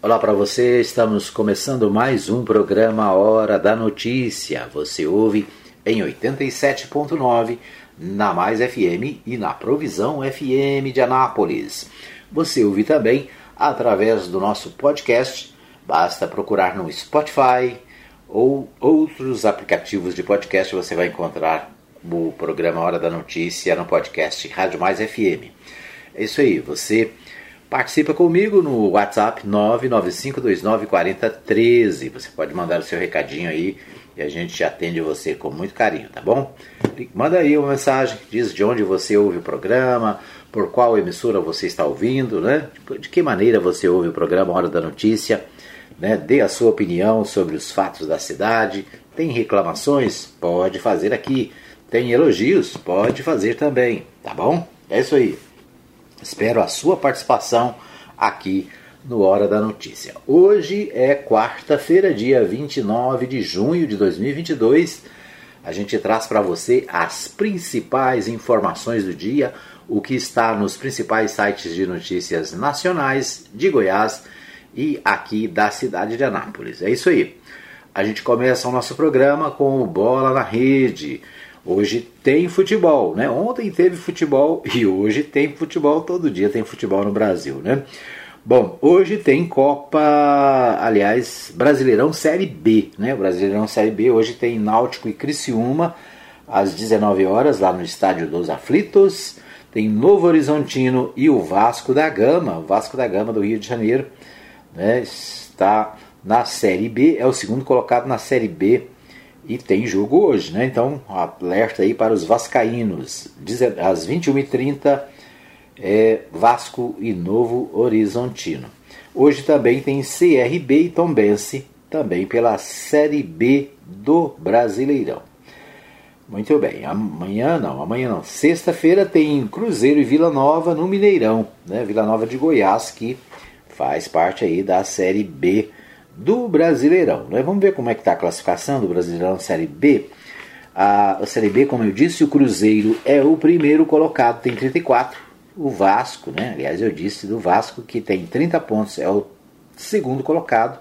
Olá para você, estamos começando mais um programa Hora da Notícia. Você ouve em 87.9 na Mais FM e na Provisão FM de Anápolis. Você ouve também através do nosso podcast, basta procurar no Spotify ou outros aplicativos de podcast, você vai encontrar o programa Hora da Notícia no podcast Rádio Mais FM. É isso aí, você Participa comigo no WhatsApp 995294013. Você pode mandar o seu recadinho aí e a gente atende você com muito carinho, tá bom? Manda aí uma mensagem, diz de onde você ouve o programa, por qual emissora você está ouvindo, né? De que maneira você ouve o programa Hora da Notícia, né? Dê a sua opinião sobre os fatos da cidade. Tem reclamações? Pode fazer aqui. Tem elogios? Pode fazer também, tá bom? É isso aí. Espero a sua participação aqui no Hora da Notícia. Hoje é quarta-feira, dia 29 de junho de 2022. A gente traz para você as principais informações do dia, o que está nos principais sites de notícias nacionais de Goiás e aqui da cidade de Anápolis. É isso aí. A gente começa o nosso programa com o Bola na Rede. Hoje tem futebol, né? Ontem teve futebol e hoje tem futebol, todo dia tem futebol no Brasil, né? Bom, hoje tem Copa, aliás, Brasileirão Série B, né? Brasileirão Série B, hoje tem Náutico e Criciúma às 19 horas lá no Estádio dos Aflitos. Tem Novo Horizontino e o Vasco da Gama, o Vasco da Gama do Rio de Janeiro, né? Está na Série B, é o segundo colocado na Série B e tem jogo hoje, né? Então, alerta aí para os vascaínos. Às 21h30, é Vasco e Novo Horizontino. Hoje também tem CRB e Tombense, também pela Série B do Brasileirão. Muito bem, amanhã não, amanhã não. Sexta-feira tem Cruzeiro e Vila Nova no Mineirão, né? Vila Nova de Goiás, que faz parte aí da Série B do Brasileirão. Né? Vamos ver como é que está a classificação do Brasileirão Série B. A, Série B, como eu disse, o Cruzeiro é o primeiro colocado, tem 34. O Vasco, né? aliás, eu disse do Vasco que tem 30 pontos, é o segundo colocado.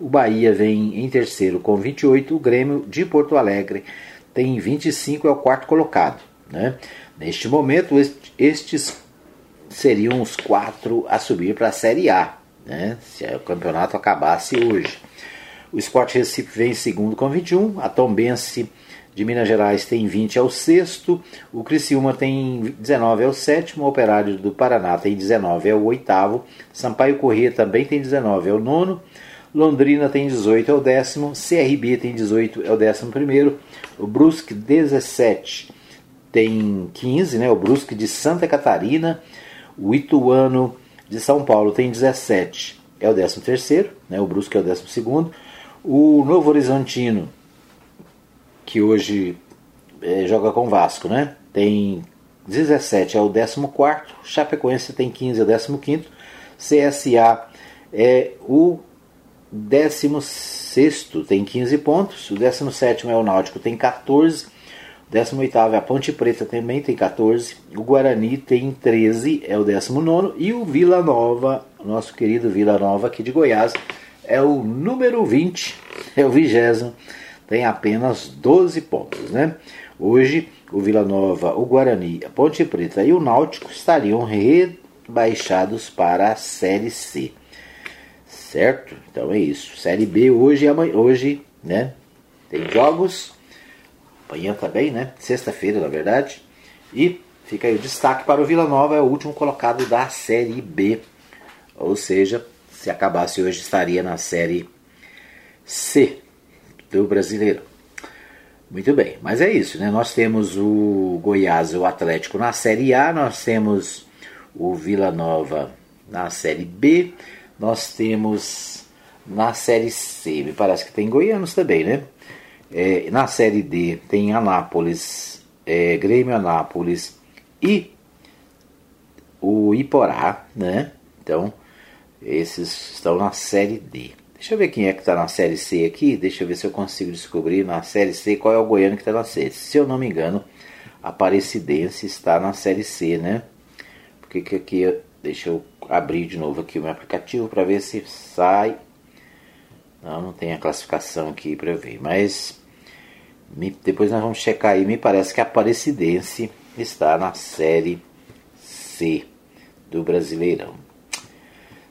O Bahia vem em terceiro com 28. O Grêmio de Porto Alegre tem 25, é o quarto colocado. Né? Neste momento, estes seriam os quatro a subir para a Série A né, se o campeonato acabasse hoje. O Sport Recife vem em segundo com 21, a Tombense de Minas Gerais tem 20, é o sexto, o Criciúma tem 19, é o sétimo, o Operário do Paraná tem 19, é o oitavo, Sampaio Corrêa também tem 19, é o nono, Londrina tem 18, é o décimo, CRB tem 18, é o décimo primeiro, o Brusque 17 tem 15, né, o Brusque de Santa Catarina, o Ituano de São Paulo tem 17, é o 13 terceiro, né, o Brusque é o 12 segundo. O Novo Horizontino, que hoje é, joga com Vasco, né, tem 17, é o 14 quarto. Chapecoense tem 15, é o 15 quinto. CSA é o 16 tem 15 pontos. O 17 é o Náutico, tem 14. 18 é a Ponte Preta também tem 14. O Guarani tem 13, é o 19. E o Vila Nova, nosso querido Vila Nova aqui de Goiás, é o número 20, é o vigésimo, tem apenas 12 pontos. Né? Hoje, o Vila Nova, o Guarani, a Ponte Preta e o Náutico estariam rebaixados para a Série C. Certo? Então é isso. Série B hoje, hoje né? Tem jogos Amanhã também, né? Sexta-feira, na verdade. E fica aí o destaque para o Vila Nova, é o último colocado da Série B. Ou seja, se acabasse hoje, estaria na Série C do Brasileiro. Muito bem, mas é isso, né? Nós temos o Goiás e o Atlético na Série A, nós temos o Vila Nova na Série B, nós temos na Série C, me parece que tem goianos também, né? É, na Série D tem Anápolis, é, Grêmio Anápolis e o Iporá, né? Então, esses estão na Série D. Deixa eu ver quem é que está na Série C aqui. Deixa eu ver se eu consigo descobrir na Série C qual é o goiano que está na Série. Se eu não me engano, a Aparecidense está na Série C, né? Porque que aqui Deixa eu abrir de novo aqui o meu aplicativo para ver se sai. Não, não tem a classificação aqui para ver, mas depois nós vamos checar aí. Me parece que a Aparecidense está na série C do Brasileirão.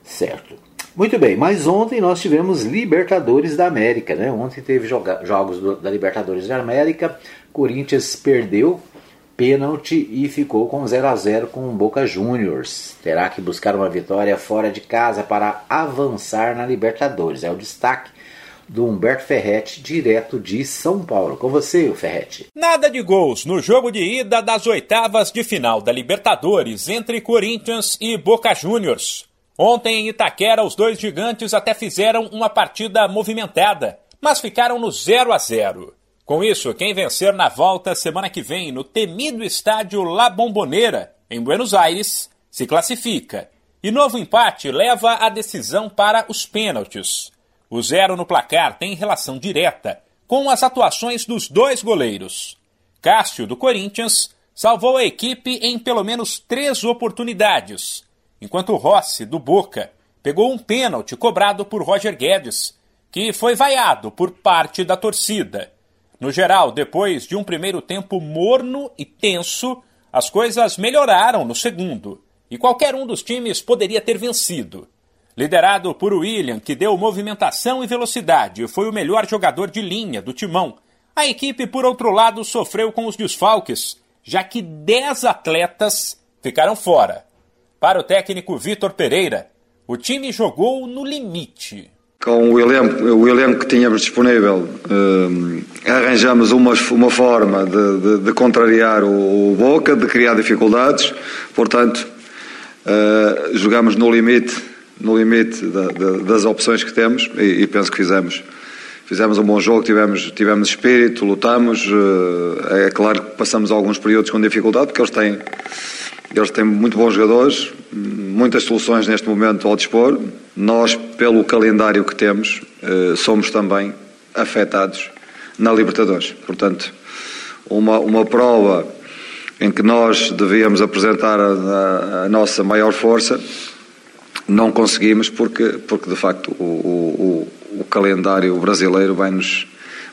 Certo. Muito bem, mas ontem nós tivemos Libertadores da América, né? Ontem teve joga, jogos do, da Libertadores da América. Corinthians perdeu pênalti e ficou com 0 a 0 com o Boca Juniors. Terá que buscar uma vitória fora de casa para avançar na Libertadores. É o destaque do Humberto Ferretti, direto de São Paulo. Com você, o Ferretti. Nada de gols no jogo de ida das oitavas de final da Libertadores entre Corinthians e Boca Juniors. Ontem em Itaquera, os dois gigantes até fizeram uma partida movimentada, mas ficaram no 0 a 0. Com isso, quem vencer na volta semana que vem no temido estádio La Bombonera, em Buenos Aires, se classifica. E novo empate leva a decisão para os pênaltis. O zero no placar tem relação direta com as atuações dos dois goleiros. Cássio, do Corinthians, salvou a equipe em pelo menos três oportunidades, enquanto Rossi, do Boca, pegou um pênalti cobrado por Roger Guedes, que foi vaiado por parte da torcida no geral, depois de um primeiro tempo morno e tenso, as coisas melhoraram no segundo, e qualquer um dos times poderia ter vencido. Liderado por William, que deu movimentação e velocidade foi o melhor jogador de linha do timão, a equipe, por outro lado, sofreu com os desfalques, já que 10 atletas ficaram fora. Para o técnico Vitor Pereira, o time jogou no limite. Com o elenco, o elenco que tínhamos disponível, eh, arranjamos uma, uma forma de, de, de contrariar o, o, Boca, de criar dificuldades, portanto, eh, jogamos no limite, no limite da, das opções que temos e, e, penso que fizemos. Fizemos um bom jogo, tivemos, tivemos espírito, lutamos. Eh, é claro que passamos alguns períodos com dificuldade, porque eles têm, eles têm muito bons jogadores, muitas soluções neste momento ao dispor. Nós, pelo calendário que temos, eh, somos também afetados na Libertadores. Portanto, uma, uma prova em que nós devíamos apresentar a, a, a nossa maior força, não conseguimos porque, porque de facto, o, o, o calendário brasileiro vai-nos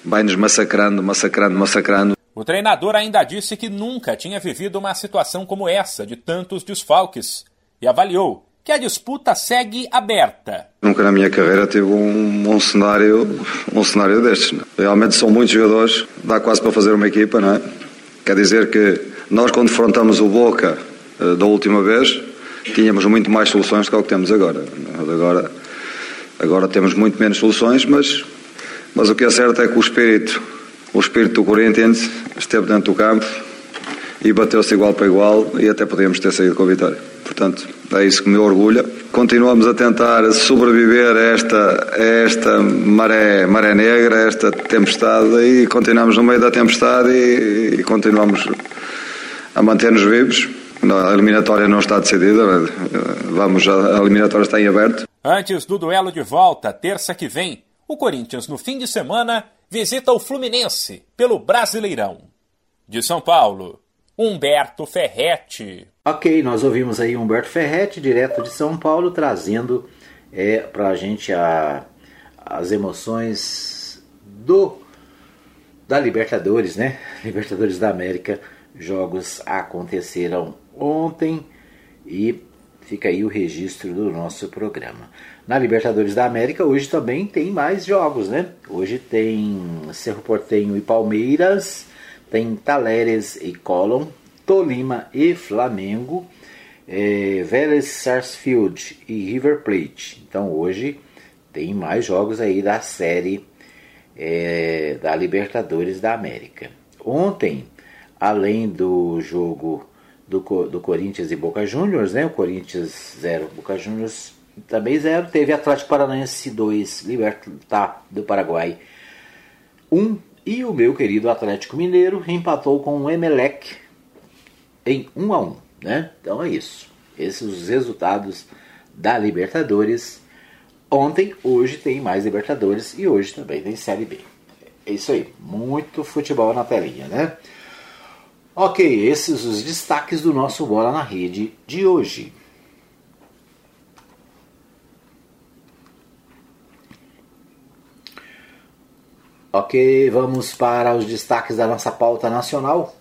vai -nos massacrando, massacrando, massacrando. O treinador ainda disse que nunca tinha vivido uma situação como essa, de tantos desfalques e avaliou que a disputa segue aberta. Nunca na minha carreira tive um, um cenário um cenário destes. Né? Realmente são muitos jogadores, dá quase para fazer uma equipa, não é? Quer dizer que nós quando enfrentamos o Boca uh, da última vez, tínhamos muito mais soluções do que que temos agora. Agora, agora temos muito menos soluções, mas, mas o que é certo é que o espírito, o espírito do Corinthians esteve dentro do campo e bateu-se igual para igual e até podíamos ter saído com a vitória. Portanto, é isso que me orgulha. Continuamos a tentar sobreviver a esta, a esta maré, maré negra, a esta tempestade e continuamos no meio da tempestade e, e continuamos a manter-nos vivos. A eliminatória não está decidida, vamos, a eliminatória está em aberto. Antes do duelo de volta, terça que vem, o Corinthians, no fim de semana, visita o Fluminense pelo Brasileirão. De São Paulo, Humberto Ferretti. Ok, nós ouvimos aí Humberto Ferretti, direto de São Paulo, trazendo é, para a gente a, as emoções do da Libertadores, né? Libertadores da América. Jogos aconteceram ontem e fica aí o registro do nosso programa. Na Libertadores da América hoje também tem mais jogos, né? Hoje tem Cerro Portenho e Palmeiras tem Taleres e Colón, Tolima e Flamengo, é, Vélez Sarsfield e River Plate. Então hoje tem mais jogos aí da série é, da Libertadores da América. Ontem, além do jogo do, do Corinthians e Boca Juniors, né? O Corinthians 0, Boca Juniors também 0. Teve Atlético Paranaense 2, Libertad do Paraguai 1. Um, e o meu querido Atlético Mineiro empatou com o Emelec em 1 a 1, né? Então é isso. Esses os resultados da Libertadores. Ontem, hoje tem mais Libertadores e hoje também tem Série B. É isso aí, muito futebol na telinha, né? Ok, esses os destaques do nosso Bola na Rede de hoje. Ok, vamos para os destaques da nossa pauta nacional.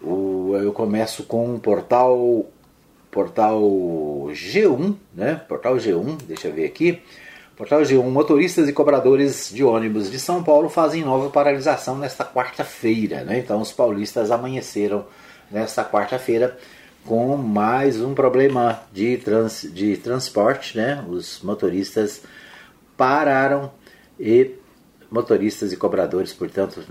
O, eu começo com o portal, portal G1, né? Portal G1, deixa eu ver aqui. Portal G1, motoristas e cobradores de ônibus de São Paulo fazem nova paralisação nesta quarta-feira, né? Então os paulistas amanheceram nesta quarta-feira com mais um problema de, trans, de transporte, né? Os motoristas pararam e motoristas e cobradores, portanto,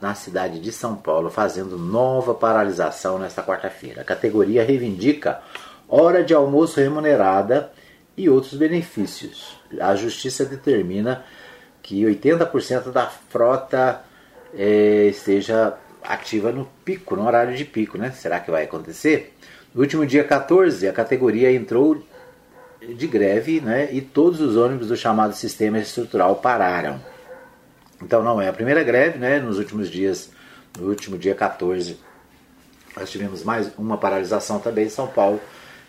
na cidade de São Paulo, fazendo nova paralisação nesta quarta-feira. A categoria reivindica hora de almoço remunerada e outros benefícios. A justiça determina que 80% da frota é, esteja ativa no pico, no horário de pico, né? Será que vai acontecer? No último dia 14, a categoria entrou de greve, né? E todos os ônibus do chamado sistema estrutural pararam. Então não é a primeira greve, né? Nos últimos dias, no último dia 14, nós tivemos mais uma paralisação também em São Paulo.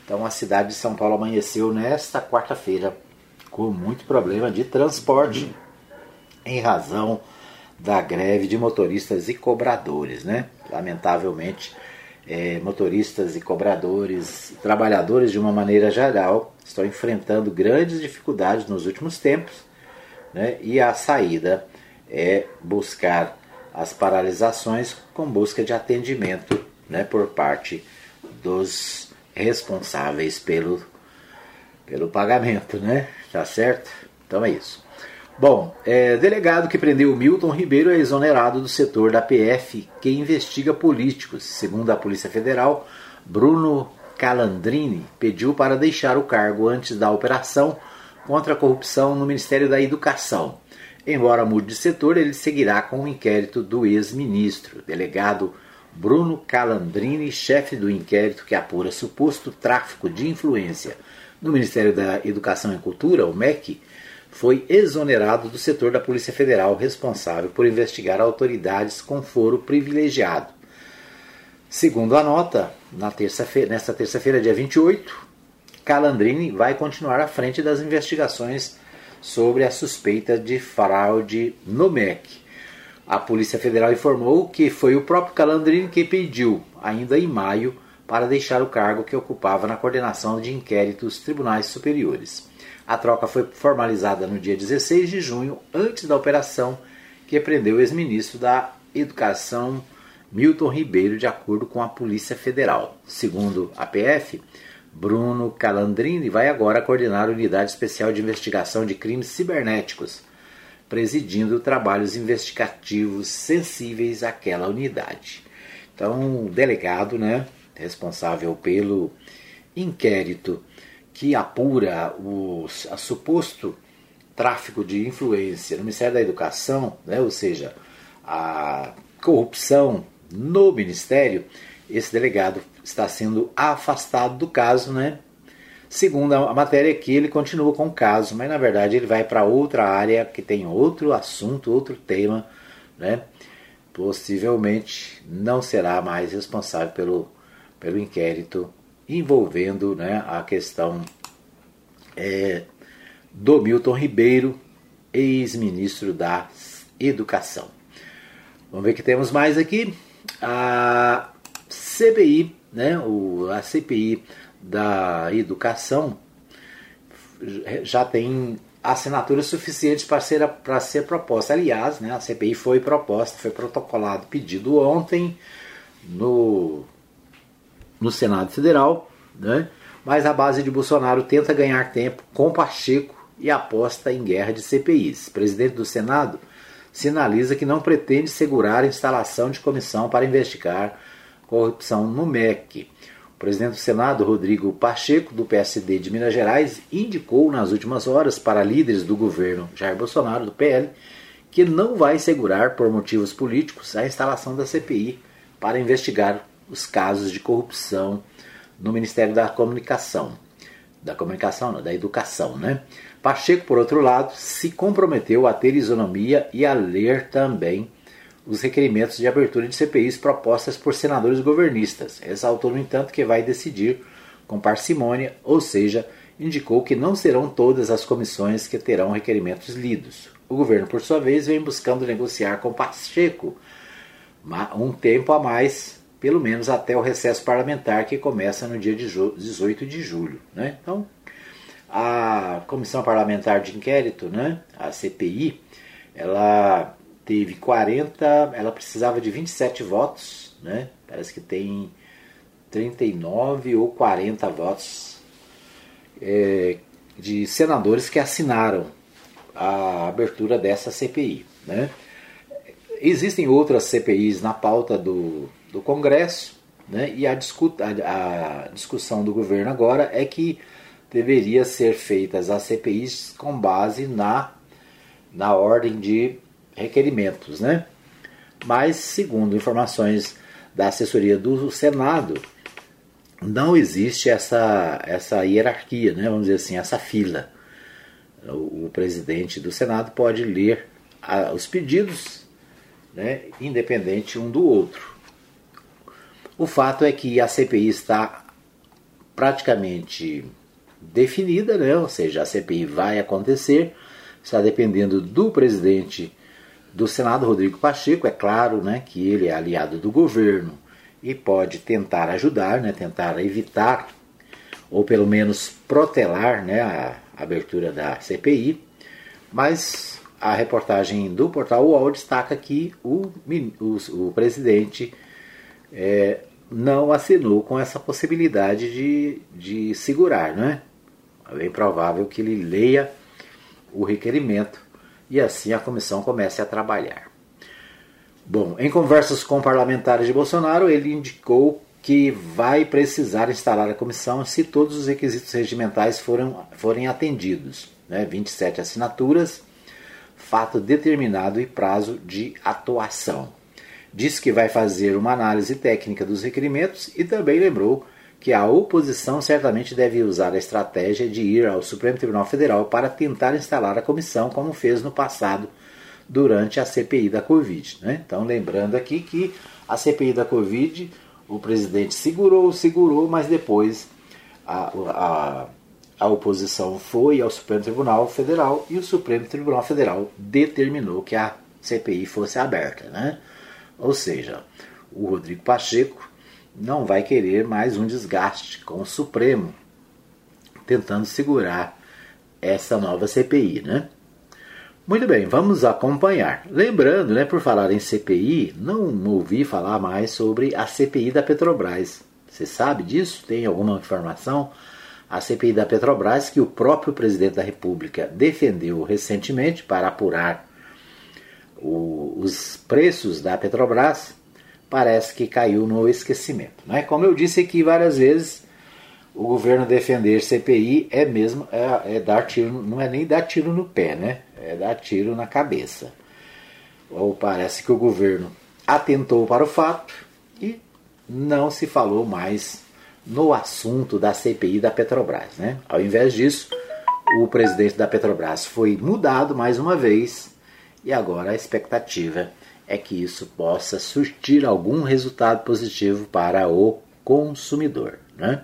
Então a cidade de São Paulo amanheceu nesta quarta-feira com muito problema de transporte em razão da greve de motoristas e cobradores, né? Lamentavelmente, é, motoristas e cobradores, trabalhadores de uma maneira geral, estão enfrentando grandes dificuldades nos últimos tempos, né? E a saída é buscar as paralisações com busca de atendimento né, por parte dos responsáveis pelo, pelo pagamento, né? Tá certo? Então é isso. Bom, é, delegado que prendeu Milton Ribeiro é exonerado do setor da PF que investiga políticos. Segundo a Polícia Federal, Bruno Calandrini pediu para deixar o cargo antes da operação contra a corrupção no Ministério da Educação. Embora mude de setor, ele seguirá com o inquérito do ex-ministro, delegado Bruno Calandrini, chefe do inquérito que apura suposto tráfico de influência no Ministério da Educação e Cultura, o MEC, foi exonerado do setor da Polícia Federal responsável por investigar autoridades com foro privilegiado. Segundo a nota, na terça nesta terça-feira, dia 28, Calandrini vai continuar à frente das investigações sobre a suspeita de fraude no MEC. A Polícia Federal informou que foi o próprio Calandrini que pediu, ainda em maio, para deixar o cargo que ocupava na coordenação de inquéritos tribunais superiores. A troca foi formalizada no dia 16 de junho, antes da operação que prendeu o ex-ministro da Educação Milton Ribeiro, de acordo com a Polícia Federal. Segundo a PF, Bruno Calandrini vai agora coordenar a Unidade Especial de Investigação de Crimes Cibernéticos, presidindo trabalhos investigativos sensíveis àquela unidade. Então, o delegado, né, responsável pelo inquérito que apura o suposto tráfico de influência no Ministério da Educação, né, ou seja, a corrupção no Ministério, esse delegado está sendo afastado do caso, né? Segundo a matéria aqui, ele continua com o caso, mas na verdade ele vai para outra área que tem outro assunto, outro tema, né? Possivelmente não será mais responsável pelo, pelo inquérito envolvendo né, a questão é, do Milton Ribeiro, ex-ministro da Educação. Vamos ver o que temos mais aqui. A CPI né, o, a CPI da educação já tem assinaturas suficientes para ser, para ser proposta. Aliás, né, a CPI foi proposta, foi protocolado pedido ontem no, no Senado Federal, né, mas a base de Bolsonaro tenta ganhar tempo com Pacheco e aposta em guerra de CPIs. O presidente do Senado sinaliza que não pretende segurar a instalação de comissão para investigar corrupção no MEC. O presidente do Senado, Rodrigo Pacheco, do PSD de Minas Gerais, indicou nas últimas horas para líderes do governo Jair Bolsonaro, do PL, que não vai segurar, por motivos políticos, a instalação da CPI para investigar os casos de corrupção no Ministério da Comunicação. Da comunicação, não, da educação, né? Pacheco, por outro lado, se comprometeu a ter isonomia e a ler também os requerimentos de abertura de CPIs propostas por senadores governistas. Ressaltou, no entanto, que vai decidir com parcimônia, ou seja, indicou que não serão todas as comissões que terão requerimentos lidos. O governo, por sua vez, vem buscando negociar com Pacheco um tempo a mais, pelo menos até o recesso parlamentar que começa no dia 18 de julho. Né? Então, a Comissão Parlamentar de Inquérito, né, a CPI, ela teve 40, ela precisava de 27 votos, né? Parece que tem 39 ou 40 votos é, de senadores que assinaram a abertura dessa CPI, né? Existem outras CPIs na pauta do, do Congresso, né? E a, discuta, a, discussão do governo agora é que deveria ser feitas as CPIs com base na, na ordem de requerimentos, né? Mas, segundo informações da assessoria do Senado, não existe essa, essa hierarquia, né? vamos dizer assim, essa fila. O, o presidente do Senado pode ler a, os pedidos, né, independente um do outro. O fato é que a CPI está praticamente definida, né? ou seja, a CPI vai acontecer, está dependendo do presidente do Senado, Rodrigo Pacheco, é claro né, que ele é aliado do governo e pode tentar ajudar, né, tentar evitar ou pelo menos protelar né, a abertura da CPI, mas a reportagem do portal UOL destaca que o, o, o presidente é, não assinou com essa possibilidade de, de segurar. Né? É bem provável que ele leia o requerimento e assim a comissão comece a trabalhar. Bom, em conversas com parlamentares de Bolsonaro, ele indicou que vai precisar instalar a comissão se todos os requisitos regimentais foram, forem atendidos. Né? 27 assinaturas, fato determinado e prazo de atuação. Diz que vai fazer uma análise técnica dos requerimentos e também lembrou que a oposição certamente deve usar a estratégia de ir ao Supremo Tribunal Federal para tentar instalar a comissão, como fez no passado durante a CPI da Covid. Né? Então, lembrando aqui que a CPI da Covid, o presidente segurou, segurou, mas depois a, a, a oposição foi ao Supremo Tribunal Federal e o Supremo Tribunal Federal determinou que a CPI fosse aberta. Né? Ou seja, o Rodrigo Pacheco não vai querer mais um desgaste com o Supremo, tentando segurar essa nova CPI, né? Muito bem, vamos acompanhar. Lembrando, né, por falar em CPI, não ouvi falar mais sobre a CPI da Petrobras. Você sabe disso? Tem alguma informação? A CPI da Petrobras, que o próprio presidente da República defendeu recentemente para apurar o, os preços da Petrobras, parece que caiu no esquecimento. Né? Como eu disse aqui várias vezes, o governo defender CPI é mesmo é, é, dar tiro, não é nem dar tiro no pé, né? É dar tiro na cabeça. Ou parece que o governo atentou para o fato e não se falou mais no assunto da CPI da Petrobras, né? Ao invés disso, o presidente da Petrobras foi mudado mais uma vez e agora a expectativa é que isso possa surtir algum resultado positivo para o consumidor. Né?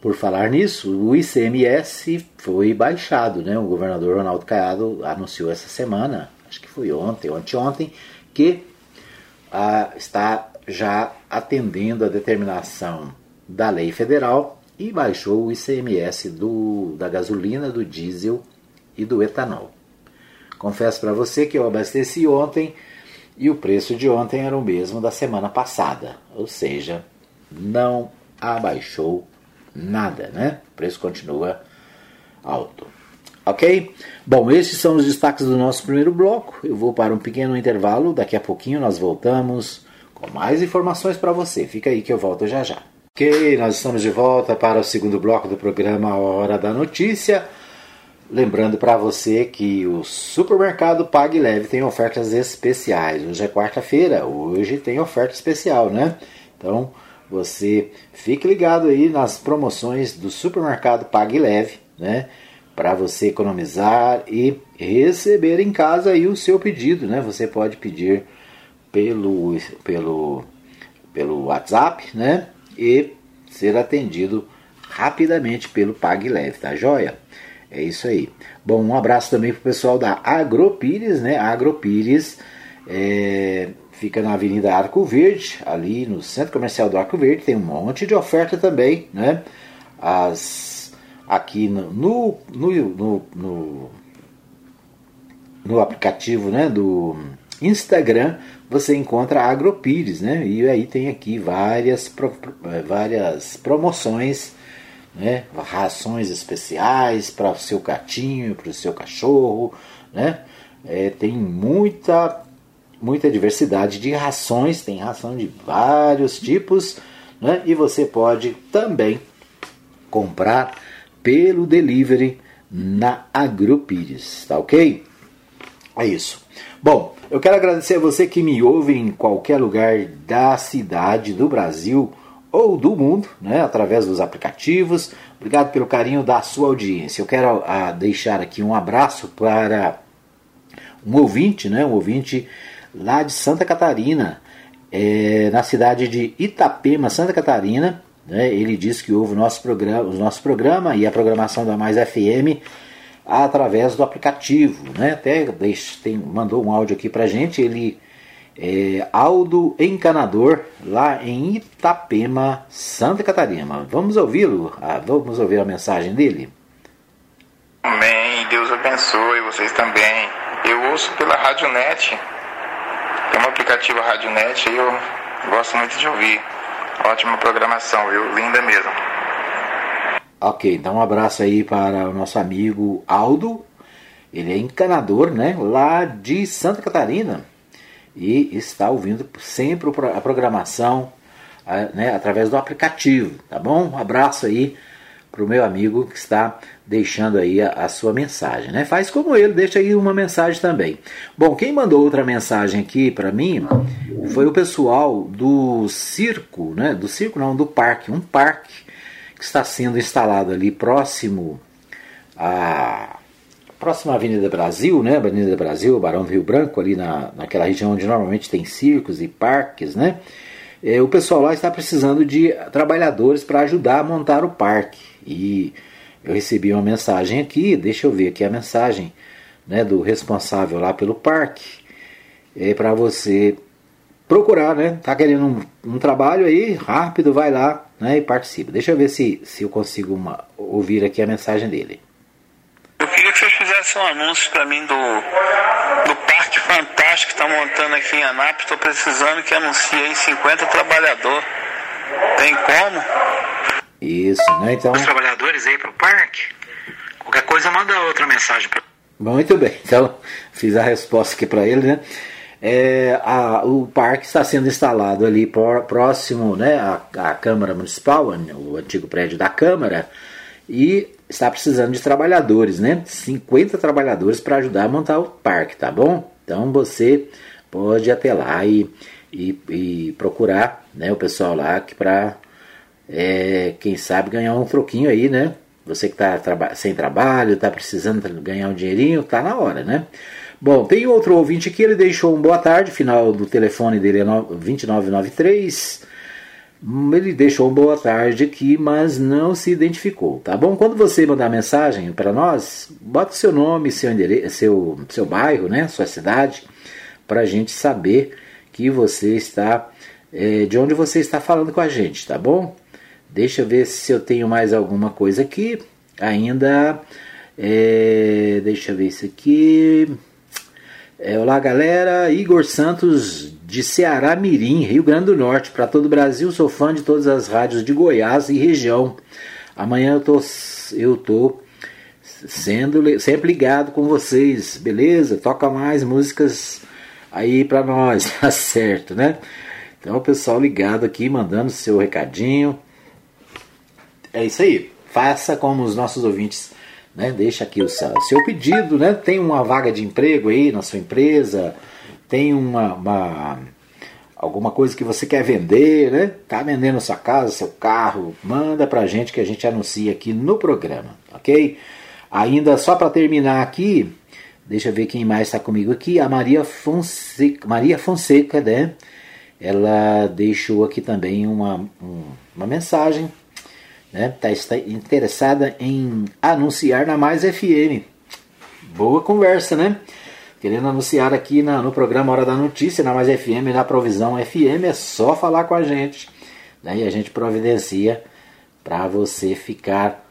Por falar nisso, o ICMS foi baixado. Né? O governador Ronaldo Caiado anunciou essa semana, acho que foi ontem anteontem, que ah, está já atendendo a determinação da lei federal e baixou o ICMS do, da gasolina, do diesel e do etanol. Confesso para você que eu abasteci ontem e o preço de ontem era o mesmo da semana passada, ou seja, não abaixou nada, né? O preço continua alto. Ok? Bom, esses são os destaques do nosso primeiro bloco. Eu vou para um pequeno intervalo, daqui a pouquinho nós voltamos com mais informações para você. Fica aí que eu volto já já. Ok, nós estamos de volta para o segundo bloco do programa Hora da Notícia. Lembrando para você que o supermercado Pague Leve tem ofertas especiais. Hoje é quarta-feira, hoje tem oferta especial, né? Então você fique ligado aí nas promoções do supermercado Pague Leve, né? Para você economizar e receber em casa aí o seu pedido, né? Você pode pedir pelo, pelo, pelo WhatsApp, né? E ser atendido rapidamente pelo PagLeve, tá joia? É isso aí. Bom, um abraço também pro pessoal da Agropires, né? Agropires é, fica na Avenida Arco Verde, ali no Centro Comercial do Arco Verde, tem um monte de oferta também, né? As, aqui no, no, no, no, no aplicativo né, do Instagram você encontra a Agropires, né? E aí tem aqui várias, várias promoções, né? Rações especiais para o seu gatinho, para o seu cachorro, né? É, tem muita muita diversidade de rações, tem ração de vários tipos, né? E você pode também comprar pelo delivery na Agropires, tá ok? É isso. Bom, eu quero agradecer a você que me ouve em qualquer lugar da cidade, do Brasil ou do mundo, né, através dos aplicativos. Obrigado pelo carinho da sua audiência. Eu quero a, ah, deixar aqui um abraço para um ouvinte, né, um ouvinte lá de Santa Catarina, é, na cidade de Itapema, Santa Catarina. Né, ele disse que ouve o nosso programa, o nosso programa e a programação da Mais FM através do aplicativo, né? Até tem, mandou um áudio aqui pra gente, ele é Aldo Encanador, lá em Itapema, Santa Catarina. Vamos ouvi-lo? Ah, vamos ouvir a mensagem dele? Amém, Deus abençoe vocês também. Eu ouço pela Radionet, tem um aplicativo Radionet aí eu gosto muito de ouvir. Ótima programação, viu? Linda mesmo. Ok, então um abraço aí para o nosso amigo Aldo. Ele é encanador, né? Lá de Santa Catarina. E está ouvindo sempre a programação né, através do aplicativo, tá bom? Um abraço aí para o meu amigo que está deixando aí a, a, sua mensagem, né? Faz como ele, deixa aí uma mensagem também. Bom, quem mandou outra mensagem aqui para mim foi o pessoal do circo, né? Do circo não, do parque, um parque que está sendo instalado ali próximo à próxima Avenida Brasil, né? Avenida Brasil, Barão do Rio Branco, ali na, naquela região onde normalmente tem circos e parques, né? É, o pessoal lá está precisando de trabalhadores para ajudar a montar o parque. E eu recebi uma mensagem aqui, deixa eu ver aqui a mensagem né, do responsável lá pelo parque, é para você procurar, né? Tá querendo um, um, trabalho aí, rápido, vai lá né, e participa. Deixa eu ver se, se eu consigo uma, ouvir aqui a mensagem dele. Fizessem um anúncio para mim do, do Parque Fantástico que está montando aqui em Anápolis. Estou precisando que anuncie aí 50 trabalhadores. Tem como? Isso, né? Então. Os trabalhadores aí para o parque. Qualquer coisa, manda outra mensagem para. Muito bem, então fiz a resposta aqui para ele, né? é, a, o parque está sendo instalado ali por, próximo né, à, à, Câmara Municipal, o antigo prédio da Câmara, e está precisando de trabalhadores, né? 50 trabalhadores para ajudar a montar o parque, tá bom? Então você pode até lá e, e, e procurar né, o pessoal lá que para é, quem sabe ganhar um troquinho aí, né? Você que está traba sem trabalho, está precisando ganhar um dinheirinho, tá na hora, né? Bom, tem outro ouvinte aqui, ele deixou um boa tarde, final do telefone dele é 2993. Ele deixou um boa tarde aqui, mas não se identificou, tá bom? Quando você mandar mensagem para nós, bota seu nome, seu endereço, seu, seu bairro, né, sua cidade, para a gente saber que você está, é, de onde você está falando com a gente, tá bom? Deixa eu ver se eu tenho mais alguma coisa aqui. Ainda, é, deixa eu ver isso aqui. É, olá galera, Igor Santos de Ceará Mirim, Rio Grande do Norte, para todo o Brasil, sou fã de todas as rádios de Goiás e região. Amanhã eu tô, eu tô sendo sempre ligado com vocês, beleza? Toca mais músicas aí para nós, tá certo, né? Então o pessoal ligado aqui, mandando seu recadinho. É isso aí. Faça como os nossos ouvintes né? Deixa aqui o seu, seu pedido, né? Tem uma vaga de emprego aí na sua empresa, tem uma, uma alguma coisa que você quer vender, né? Tá vendendo sua casa, seu carro, manda pra gente que a gente anuncia aqui no programa, ok? Ainda só para terminar aqui, deixa eu ver quem mais está comigo aqui, a Maria Fonseca, Maria Fonseca, né? Ela deixou aqui também uma, uma mensagem né? Tá, está interessada em anunciar na Mais FM. Boa conversa, né? Querendo anunciar aqui na, no programa Hora da Notícia, na Mais FM, na Provisão FM, é só falar com a gente. Né? E a gente providencia para você ficar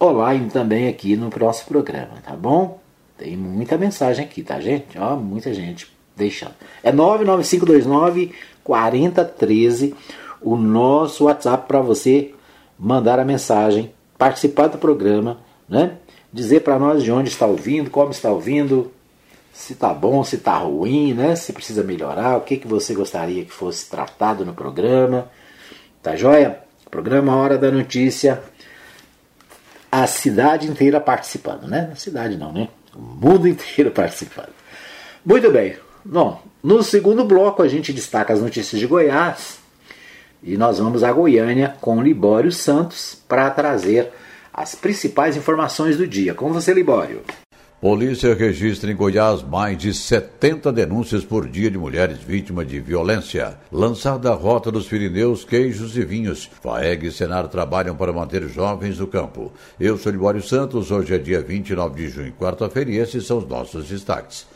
online também aqui no próximo programa, tá bom? Tem muita mensagem aqui, tá, gente? Ó, muita gente deixando. É 99529 4013 o nosso WhatsApp para você mandar a mensagem, participar do programa, né? Dizer para nós de onde está ouvindo, como está ouvindo, se está bom, se está ruim, né? Se precisa melhorar, o que, que você gostaria que fosse tratado no programa. Tá joia? Programa Hora da Notícia. A cidade inteira participando, né? A cidade não, né? O mundo inteiro participando. Muito bem. Bom, no segundo bloco a gente destaca as notícias de Goiás e nós vamos a Goiânia com Libório Santos para trazer as principais informações do dia. Com você, Libório. Polícia registra em Goiás mais de 70 denúncias por dia de mulheres vítimas de violência. Lançada a Rota dos Pirineus, queijos e vinhos. FAEG e Senar trabalham para manter jovens no campo. Eu sou Libório Santos, hoje é dia 29 de junho, quarta-feira, e esses são os nossos destaques.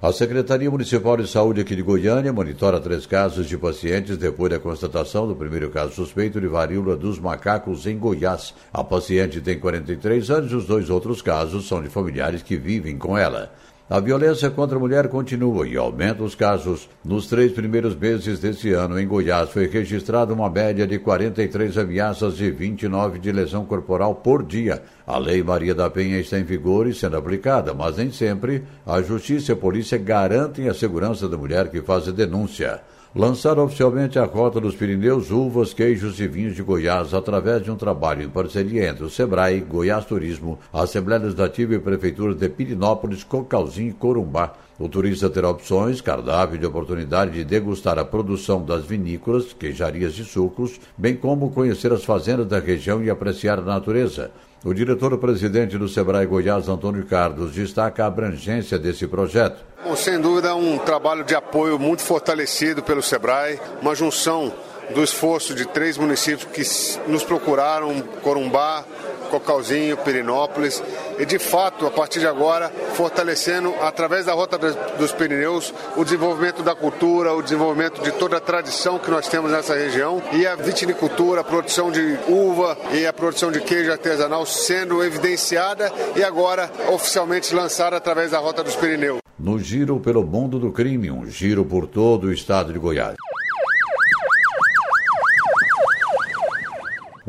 A Secretaria Municipal de Saúde aqui de Goiânia monitora três casos de pacientes depois da constatação do primeiro caso suspeito de varíola dos macacos em Goiás. A paciente tem 43 anos e os dois outros casos são de familiares que vivem com ela. A violência contra a mulher continua e aumenta os casos. Nos três primeiros meses deste ano, em Goiás, foi registrada uma média de 43 ameaças e 29 de lesão corporal por dia. A Lei Maria da Penha está em vigor e sendo aplicada, mas nem sempre a Justiça e a Polícia garantem a segurança da mulher que faz a denúncia lançaram oficialmente a Rota dos Pirineus, uvas, queijos e vinhos de Goiás através de um trabalho em parceria entre o SEBRAE, Goiás Turismo, a Assembleia Legislativa e Prefeituras de Pirinópolis, Cocalzinho e Corumbá. O turista terá opções, cardápio de oportunidade de degustar a produção das vinícolas, queijarias e sucos, bem como conhecer as fazendas da região e apreciar a natureza. O diretor-presidente do Sebrae Goiás, Antônio Carlos, destaca a abrangência desse projeto. Bom, sem dúvida, um trabalho de apoio muito fortalecido pelo Sebrae, uma junção do esforço de três municípios que nos procuraram, Corumbá, Cocalzinho, Pirinópolis, e de fato, a partir de agora, fortalecendo, através da Rota dos Pirineus, o desenvolvimento da cultura, o desenvolvimento de toda a tradição que nós temos nessa região e a vitinicultura, a produção de uva e a produção de queijo artesanal sendo evidenciada e agora oficialmente lançada através da Rota dos Pirineus. No Giro pelo Mundo do Crime, um giro por todo o estado de Goiás.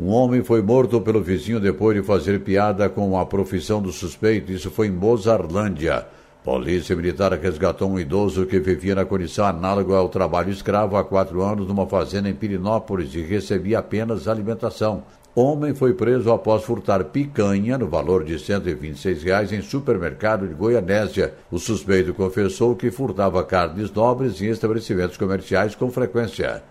Um homem foi morto pelo vizinho depois de fazer piada com a profissão do suspeito. Isso foi em Mozarlândia. Polícia Militar resgatou um idoso que vivia na condição análoga ao trabalho escravo há quatro anos numa fazenda em Pirinópolis e recebia apenas alimentação. Homem foi preso após furtar picanha no valor de 126 reais em supermercado de Goianésia. O suspeito confessou que furtava carnes nobres em estabelecimentos comerciais com frequência.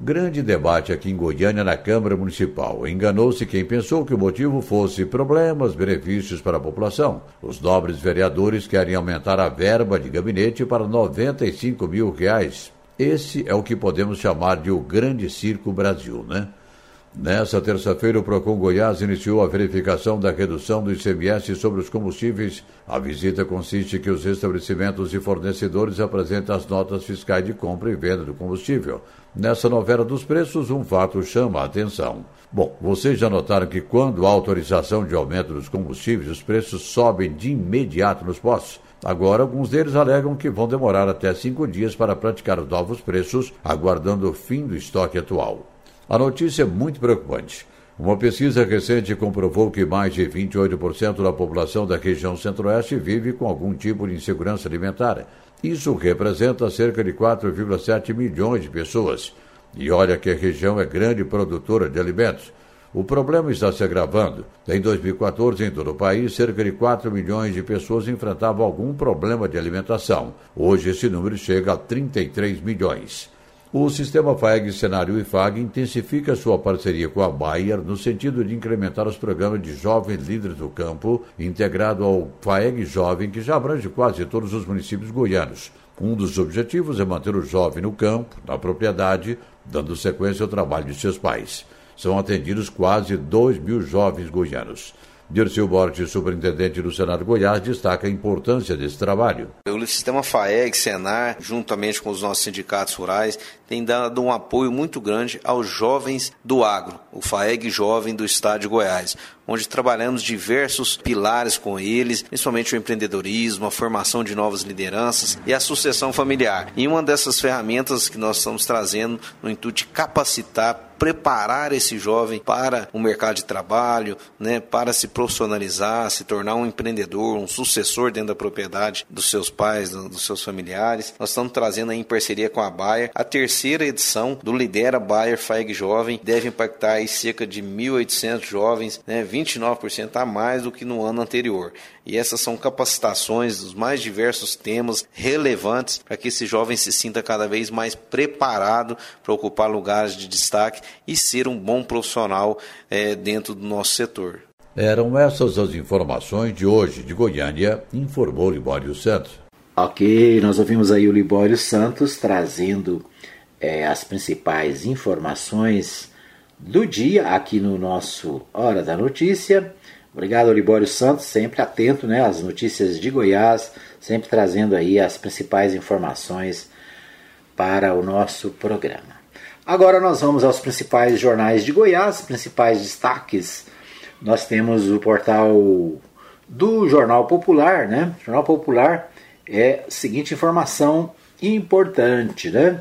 Grande debate aqui em Goiânia na Câmara Municipal. Enganou-se quem pensou que o motivo fosse problemas, benefícios para a população. Os nobres vereadores querem aumentar a verba de gabinete para 95 mil reais. Esse é o que podemos chamar de o Grande Circo Brasil, né? Nessa terça-feira, o Procon Goiás iniciou a verificação da redução do ICMS sobre os combustíveis. A visita consiste em que os estabelecimentos e fornecedores apresentem as notas fiscais de compra e venda do combustível. Nessa novela dos preços, um fato chama a atenção. Bom, vocês já notaram que quando há autorização de aumento dos combustíveis, os preços sobem de imediato nos postos. Agora, alguns deles alegam que vão demorar até cinco dias para praticar os novos preços, aguardando o fim do estoque atual. A notícia é muito preocupante. Uma pesquisa recente comprovou que mais de 28% da população da região centro-oeste vive com algum tipo de insegurança alimentar. Isso representa cerca de 4,7 milhões de pessoas. E olha que a região é grande produtora de alimentos. O problema está se agravando. Em 2014, em todo o país, cerca de 4 milhões de pessoas enfrentavam algum problema de alimentação. Hoje, esse número chega a 33 milhões. O sistema FAEG Cenário IFAG intensifica sua parceria com a Bayer no sentido de incrementar os programas de jovens líderes do campo, integrado ao FAEG Jovem, que já abrange quase todos os municípios goianos. Um dos objetivos é manter o jovem no campo, na propriedade, dando sequência ao trabalho de seus pais. são atendidos quase 2 mil jovens goianos. Dirceu Borges, superintendente do Senado Goiás, destaca a importância desse trabalho. O sistema FAEG, Senar, juntamente com os nossos sindicatos rurais, tem dado um apoio muito grande aos jovens do agro, o FAEG Jovem do Estado de Goiás, onde trabalhamos diversos pilares com eles, principalmente o empreendedorismo, a formação de novas lideranças e a sucessão familiar. E uma dessas ferramentas que nós estamos trazendo no intuito de capacitar preparar esse jovem para o mercado de trabalho, né, para se profissionalizar, se tornar um empreendedor, um sucessor dentro da propriedade dos seus pais, dos seus familiares. Nós estamos trazendo aí em parceria com a Bayer a terceira edição do Lidera Bayer FAEG Jovem, deve impactar aí cerca de 1.800 jovens, né, 29% a mais do que no ano anterior. E essas são capacitações dos mais diversos temas relevantes para que esse jovem se sinta cada vez mais preparado para ocupar lugares de destaque e ser um bom profissional é, dentro do nosso setor. Eram essas as informações de hoje de Goiânia, informou Libório Santos. Ok, nós ouvimos aí o Libório Santos trazendo é, as principais informações do dia aqui no nosso Hora da Notícia. Obrigado, Libório Santos, sempre atento né, às notícias de Goiás, sempre trazendo aí as principais informações para o nosso programa. Agora nós vamos aos principais jornais de Goiás, principais destaques. Nós temos o portal do Jornal Popular, né? Jornal Popular é a seguinte informação importante, né?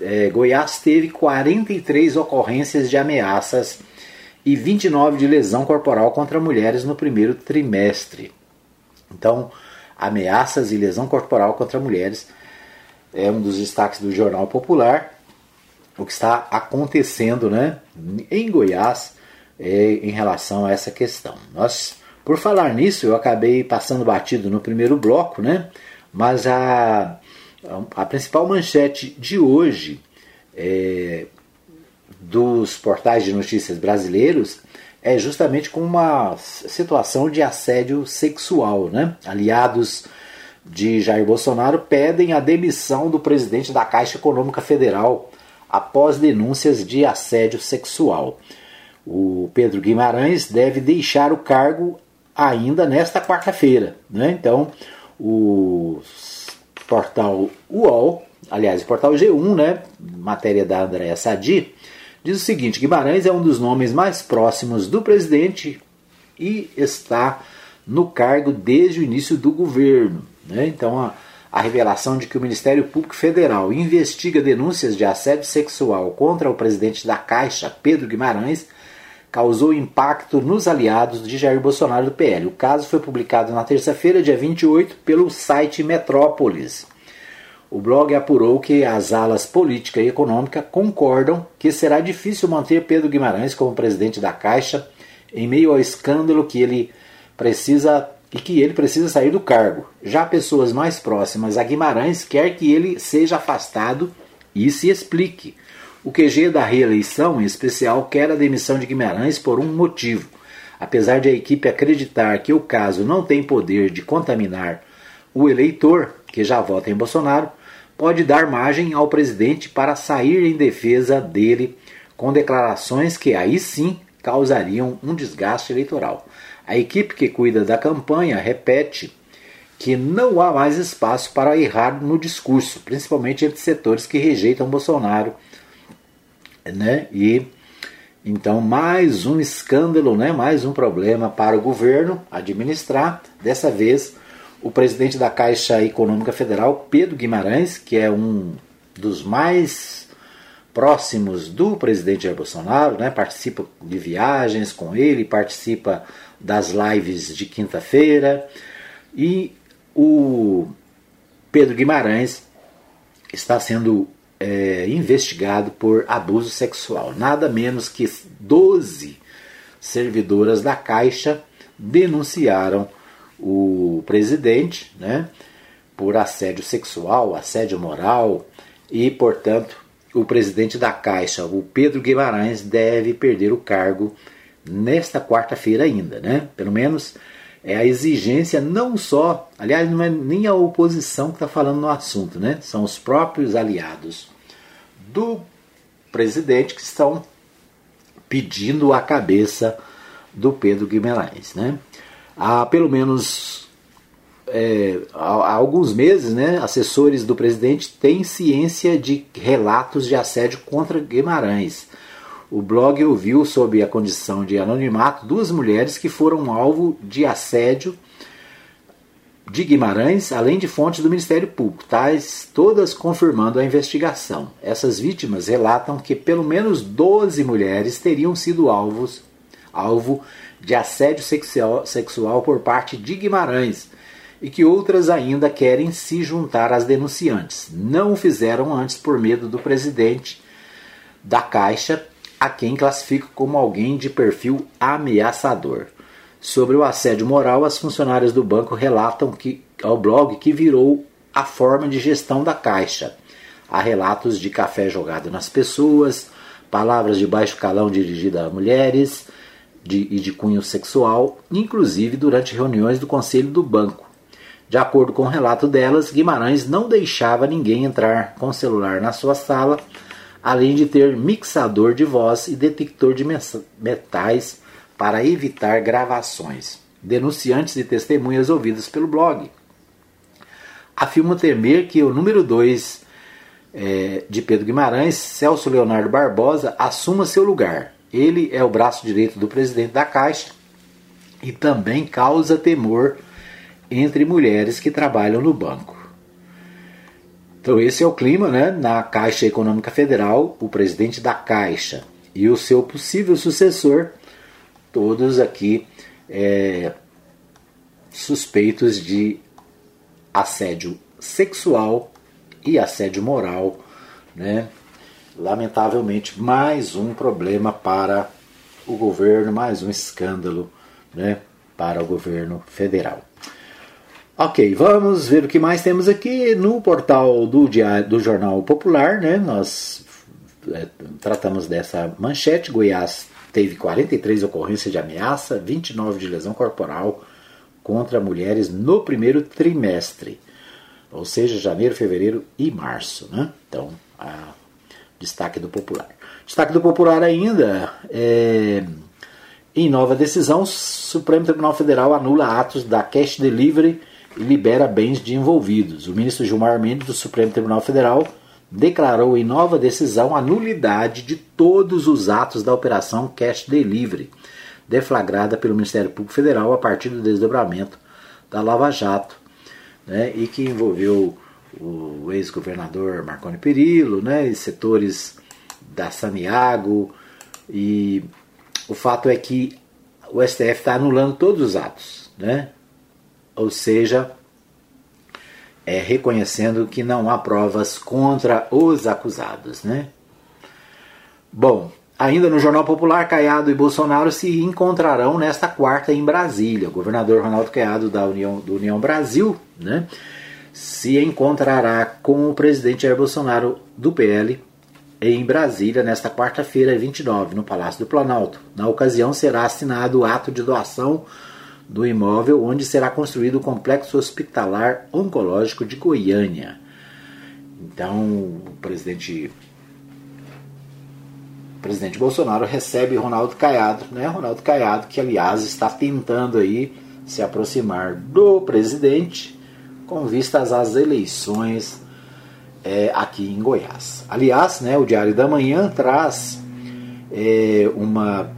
É, Goiás teve 43 ocorrências de ameaças e 29 de lesão corporal contra mulheres no primeiro trimestre. Então, ameaças e lesão corporal contra mulheres é um dos destaques do Jornal Popular. O que está acontecendo né, em Goiás é, em relação a essa questão. Nós, por falar nisso, eu acabei passando batido no primeiro bloco, né, mas a, a principal manchete de hoje é, dos portais de notícias brasileiros é justamente com uma situação de assédio sexual. Né? Aliados de Jair Bolsonaro pedem a demissão do presidente da Caixa Econômica Federal após denúncias de assédio sexual. O Pedro Guimarães deve deixar o cargo ainda nesta quarta-feira. Né? Então, o portal UOL, aliás, o portal G1, né, matéria da Andréa Sadi, diz o seguinte: Guimarães é um dos nomes mais próximos do presidente e está no cargo desde o início do governo. Né? Então, a, a revelação de que o Ministério Público Federal investiga denúncias de assédio sexual contra o presidente da Caixa, Pedro Guimarães, causou impacto nos aliados de Jair Bolsonaro do PL. O caso foi publicado na terça-feira, dia 28, pelo site Metrópolis. O blog apurou que as alas política e econômica concordam que será difícil manter Pedro Guimarães como presidente da Caixa em meio ao escândalo que ele precisa e que ele precisa sair do cargo. Já pessoas mais próximas a Guimarães quer que ele seja afastado e se explique. O QG da reeleição, em especial, quer a demissão de Guimarães por um motivo. Apesar de a equipe acreditar que o caso não tem poder de contaminar o eleitor que já vota em Bolsonaro, pode dar margem ao presidente para sair em defesa dele com declarações que aí sim causariam um desgaste eleitoral. A equipe que cuida da campanha repete que não há mais espaço para errar no discurso, principalmente entre setores que rejeitam Bolsonaro, né? E então mais um escândalo, né? Mais um problema para o governo administrar. Dessa vez o presidente da Caixa Econômica Federal, Pedro Guimarães, que é um dos mais próximos do presidente Jair Bolsonaro, né, participa de viagens com ele, participa das lives de quinta-feira, e o Pedro Guimarães está sendo é, investigado por abuso sexual. Nada menos que 12 servidoras da Caixa denunciaram o presidente, né, por assédio sexual, assédio moral e, portanto, o presidente da Caixa, o Pedro Guimarães, deve perder o cargo nesta quarta-feira ainda, né? Pelo menos é a exigência não só, aliás, não é nem a oposição que está falando no assunto, né? São os próprios aliados do presidente que estão pedindo a cabeça do Pedro Guimarães. Né? Há pelo menos é, há alguns meses, né, assessores do presidente têm ciência de relatos de assédio contra Guimarães. O blog ouviu, sob a condição de anonimato, duas mulheres que foram alvo de assédio de Guimarães, além de fontes do Ministério Público, tais todas confirmando a investigação. Essas vítimas relatam que pelo menos 12 mulheres teriam sido alvos, alvo de assédio sexual, por parte de Guimarães e que outras ainda querem se juntar às denunciantes. Não o fizeram antes por medo do presidente da Caixa, a quem classifica como alguém de perfil ameaçador. Sobre o assédio moral, as funcionárias do banco relatam que, ao blog que virou a forma de gestão da Caixa. Há relatos de café jogado nas pessoas, palavras de baixo calão dirigidas a mulheres de, e de cunho sexual, inclusive durante reuniões do conselho do banco. De acordo com o relato delas, Guimarães não deixava ninguém entrar com celular na sua sala, além de ter mixador de voz e detector de metais para evitar gravações. Denunciantes e testemunhas ouvidas pelo blog afirmam temer que o número 2 é, de Pedro Guimarães, Celso Leonardo Barbosa, assuma seu lugar. Ele é o braço direito do presidente da Caixa e também causa temor entre mulheres que trabalham no banco. Então esse é o clima né, na Caixa Econômica Federal, o presidente da Caixa e o seu possível sucessor todos aqui é, suspeitos de assédio sexual e assédio moral, né? Lamentavelmente, mais um problema para o governo, mais um escândalo, né, para o governo federal. Ok, vamos ver o que mais temos aqui no portal do, diário, do Jornal Popular, né? Nós é, tratamos dessa manchete. Goiás teve 43 ocorrências de ameaça, 29 de lesão corporal contra mulheres no primeiro trimestre, ou seja, janeiro, fevereiro e março. Né? Então, a, destaque do Popular. Destaque do Popular ainda, é, em nova decisão, o Supremo Tribunal Federal anula atos da cash delivery e libera bens de envolvidos. O ministro Gilmar Mendes, do Supremo Tribunal Federal, declarou em nova decisão a nulidade de todos os atos da Operação Cash Delivery, deflagrada pelo Ministério Público Federal a partir do desdobramento da Lava Jato, né, e que envolveu o ex-governador Marconi Perillo, né, e setores da Saniago, e o fato é que o STF está anulando todos os atos, né? ou seja, é, reconhecendo que não há provas contra os acusados. Né? Bom, ainda no Jornal Popular, Caiado e Bolsonaro se encontrarão nesta quarta em Brasília. O governador Ronaldo Caiado da União, do União Brasil né, se encontrará com o presidente Jair Bolsonaro do PL em Brasília nesta quarta-feira, 29, no Palácio do Planalto. Na ocasião será assinado o ato de doação do imóvel onde será construído o complexo hospitalar oncológico de Goiânia. Então, o presidente o presidente Bolsonaro recebe Ronaldo Caiado, né? Ronaldo Caiado que aliás está tentando aí se aproximar do presidente com vistas às eleições é, aqui em Goiás. Aliás, né, o Diário da Manhã traz é, uma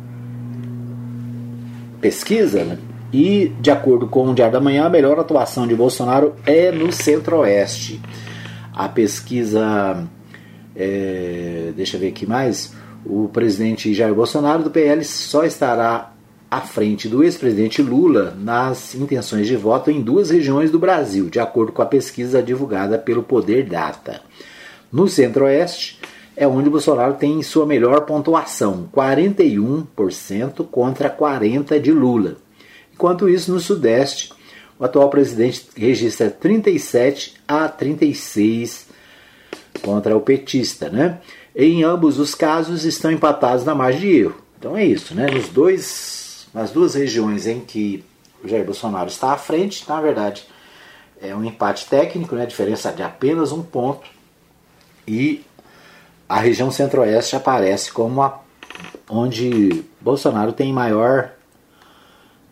pesquisa né, e, de acordo com o Diário da Manhã, a melhor atuação de Bolsonaro é no Centro-Oeste. A pesquisa. É, deixa eu ver aqui mais. O presidente Jair Bolsonaro do PL só estará à frente do ex-presidente Lula nas intenções de voto em duas regiões do Brasil, de acordo com a pesquisa divulgada pelo Poder Data. No Centro-Oeste é onde Bolsonaro tem sua melhor pontuação, 41% contra 40% de Lula. Enquanto isso, no Sudeste, o atual presidente registra 37 a 36 contra o petista, né? Em ambos os casos estão empatados na margem de erro. Então é isso, né? Nos dois, nas duas regiões em que o Jair Bolsonaro está à frente, na verdade, é um empate técnico, né? diferença de apenas um ponto. E a região centro-oeste aparece como a onde Bolsonaro tem maior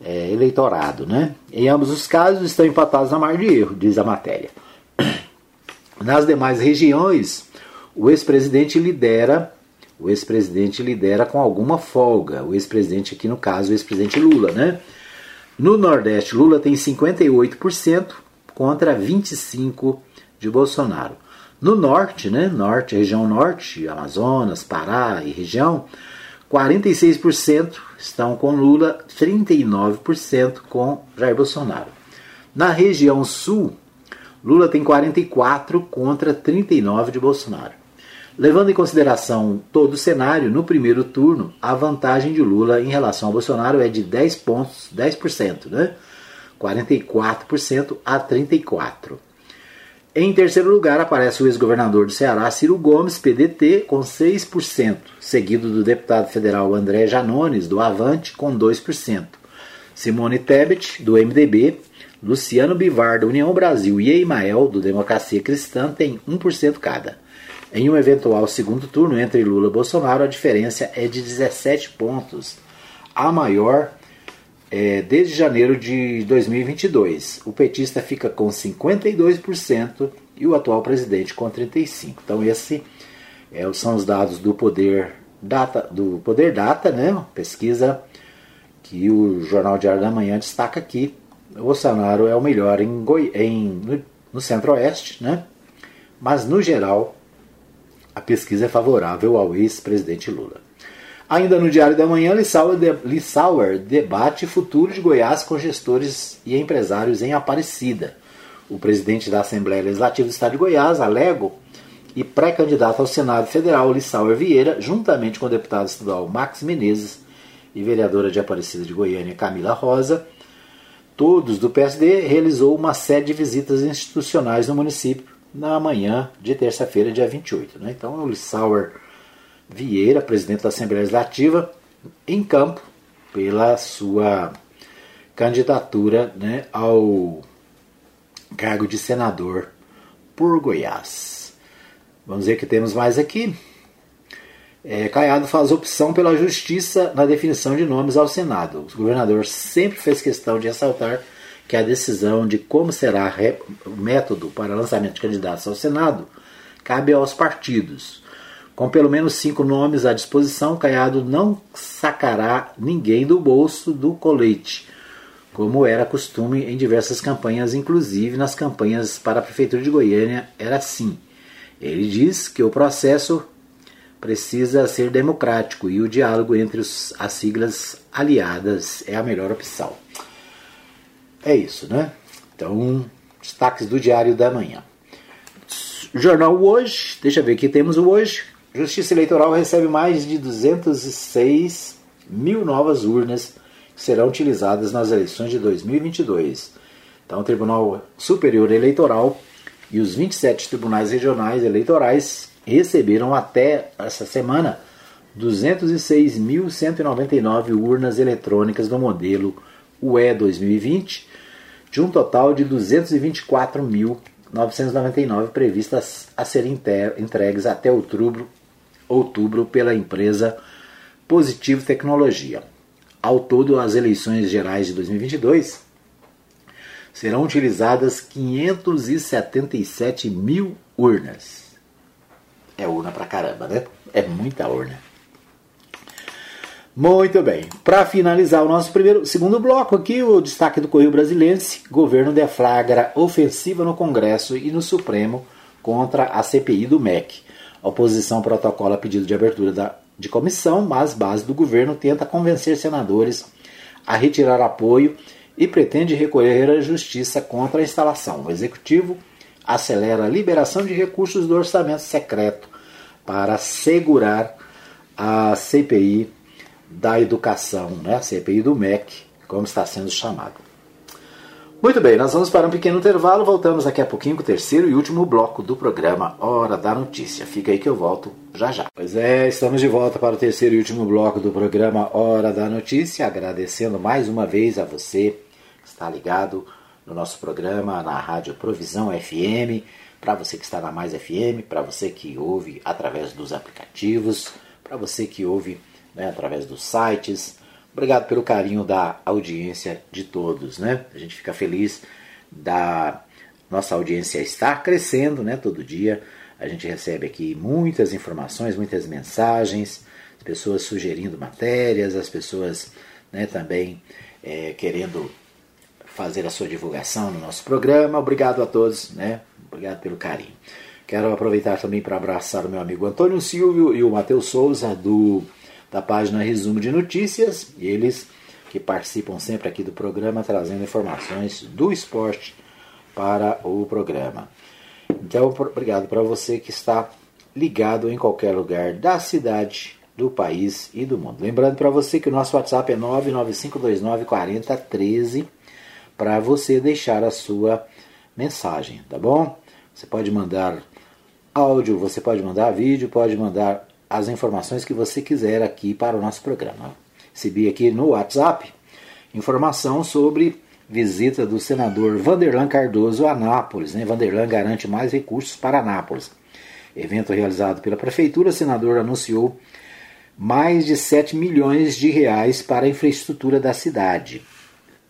é, eleitorado. Né? Em ambos os casos estão empatados na margem de erro, diz a matéria. Nas demais regiões, o ex-presidente lidera, o ex-presidente lidera com alguma folga. O ex-presidente aqui no caso, o ex-presidente Lula, né? No Nordeste, Lula tem 58% contra 25 de Bolsonaro. No Norte, né? Norte, região Norte, Amazonas, Pará e região, 46% estão com Lula, 39% com Jair Bolsonaro. Na região Sul, Lula tem 44 contra 39 de Bolsonaro. Levando em consideração todo o cenário, no primeiro turno, a vantagem de Lula em relação ao Bolsonaro é de 10 pontos, 10%, né? 44% a 34%. Em terceiro lugar aparece o ex-governador do Ceará, Ciro Gomes, PDT, com 6%, seguido do deputado federal André Janones, do Avante, com 2%. Simone Tebet, do MDB, Luciano Bivar, da União Brasil e Eimael, do Democracia Cristã, têm 1% cada. Em um eventual segundo turno entre Lula e Bolsonaro, a diferença é de 17 pontos, a maior é, desde janeiro de 2022. O petista fica com 52% e o atual presidente com 35%. Então esse é, são os dados do Poder Data, do Poder Data, né? Pesquisa que o Jornal Diário da Manhã destaca aqui. O Bolsonaro é o melhor em, Goi em no, no Centro-Oeste, né? Mas no geral a pesquisa é favorável ao ex-presidente Lula. Ainda no Diário da Manhã, Lissauer, de, Lissauer debate futuro de Goiás com gestores e empresários em Aparecida. O presidente da Assembleia Legislativa do Estado de Goiás, Alego, e pré-candidato ao Senado Federal, Lissauer Vieira, juntamente com o deputado estadual Max Menezes e vereadora de Aparecida de Goiânia, Camila Rosa, todos do PSD, realizou uma série de visitas institucionais no município na manhã de terça-feira, dia 28. Né? Então, o Lissauer Vieira, presidente da Assembleia Legislativa, em campo pela sua candidatura né, ao cargo de senador por Goiás. Vamos ver que temos mais aqui. É, Caiado faz opção pela justiça na definição de nomes ao Senado. O governador sempre fez questão de ressaltar que a decisão de como será o método para lançamento de candidatos ao Senado cabe aos partidos. Com pelo menos cinco nomes à disposição, Caiado não sacará ninguém do bolso do colete, como era costume em diversas campanhas, inclusive nas campanhas para a Prefeitura de Goiânia, era assim. Ele diz que o processo precisa ser democrático e o diálogo entre as siglas aliadas é a melhor opção. É isso, né? Então, destaques do Diário da Manhã. Jornal Hoje, deixa eu ver aqui, temos o Hoje. Justiça Eleitoral recebe mais de 206 mil novas urnas que serão utilizadas nas eleições de 2022. Então, o Tribunal Superior Eleitoral e os 27 tribunais regionais eleitorais receberam até essa semana 206.199 urnas eletrônicas do modelo UE 2020, de um total de 224.999 previstas a serem entregues até outubro outubro pela empresa Positivo Tecnologia. Ao todo, as eleições gerais de 2022 serão utilizadas 577 mil urnas. É urna pra caramba, né? É muita urna. Muito bem. Para finalizar o nosso primeiro, segundo bloco aqui, o destaque do Correio Brasilense: governo deflagra ofensiva no Congresso e no Supremo contra a CPI do MEC. A oposição protocola pedido de abertura da, de comissão, mas base do governo tenta convencer senadores a retirar apoio e pretende recorrer à justiça contra a instalação. O executivo acelera a liberação de recursos do orçamento secreto para assegurar a CPI da educação, né? CPI do MEC, como está sendo chamado. Muito bem, nós vamos para um pequeno intervalo, voltamos daqui a pouquinho com o terceiro e último bloco do programa Hora da Notícia. Fica aí que eu volto já já. Pois é, estamos de volta para o terceiro e último bloco do programa Hora da Notícia, agradecendo mais uma vez a você que está ligado no nosso programa na Rádio Provisão FM, para você que está na Mais FM, para você que ouve através dos aplicativos, para você que ouve né, através dos sites. Obrigado pelo carinho da audiência de todos, né? A gente fica feliz da nossa audiência estar crescendo, né, todo dia. A gente recebe aqui muitas informações, muitas mensagens, as pessoas sugerindo matérias, as pessoas né, também é, querendo fazer a sua divulgação no nosso programa. Obrigado a todos, né? Obrigado pelo carinho. Quero aproveitar também para abraçar o meu amigo Antônio Silvio e o Matheus Souza do da página Resumo de Notícias, eles que participam sempre aqui do programa trazendo informações do esporte para o programa. Então, obrigado para você que está ligado em qualquer lugar da cidade, do país e do mundo. Lembrando para você que o nosso WhatsApp é 995294013 para você deixar a sua mensagem, tá bom? Você pode mandar áudio, você pode mandar vídeo, pode mandar as informações que você quiser aqui para o nosso programa. Recebi aqui no WhatsApp informação sobre visita do senador Vanderlan Cardoso a Anápolis. Né? Vanderlan garante mais recursos para Anápolis. Evento realizado pela prefeitura, o senador anunciou mais de 7 milhões de reais para a infraestrutura da cidade.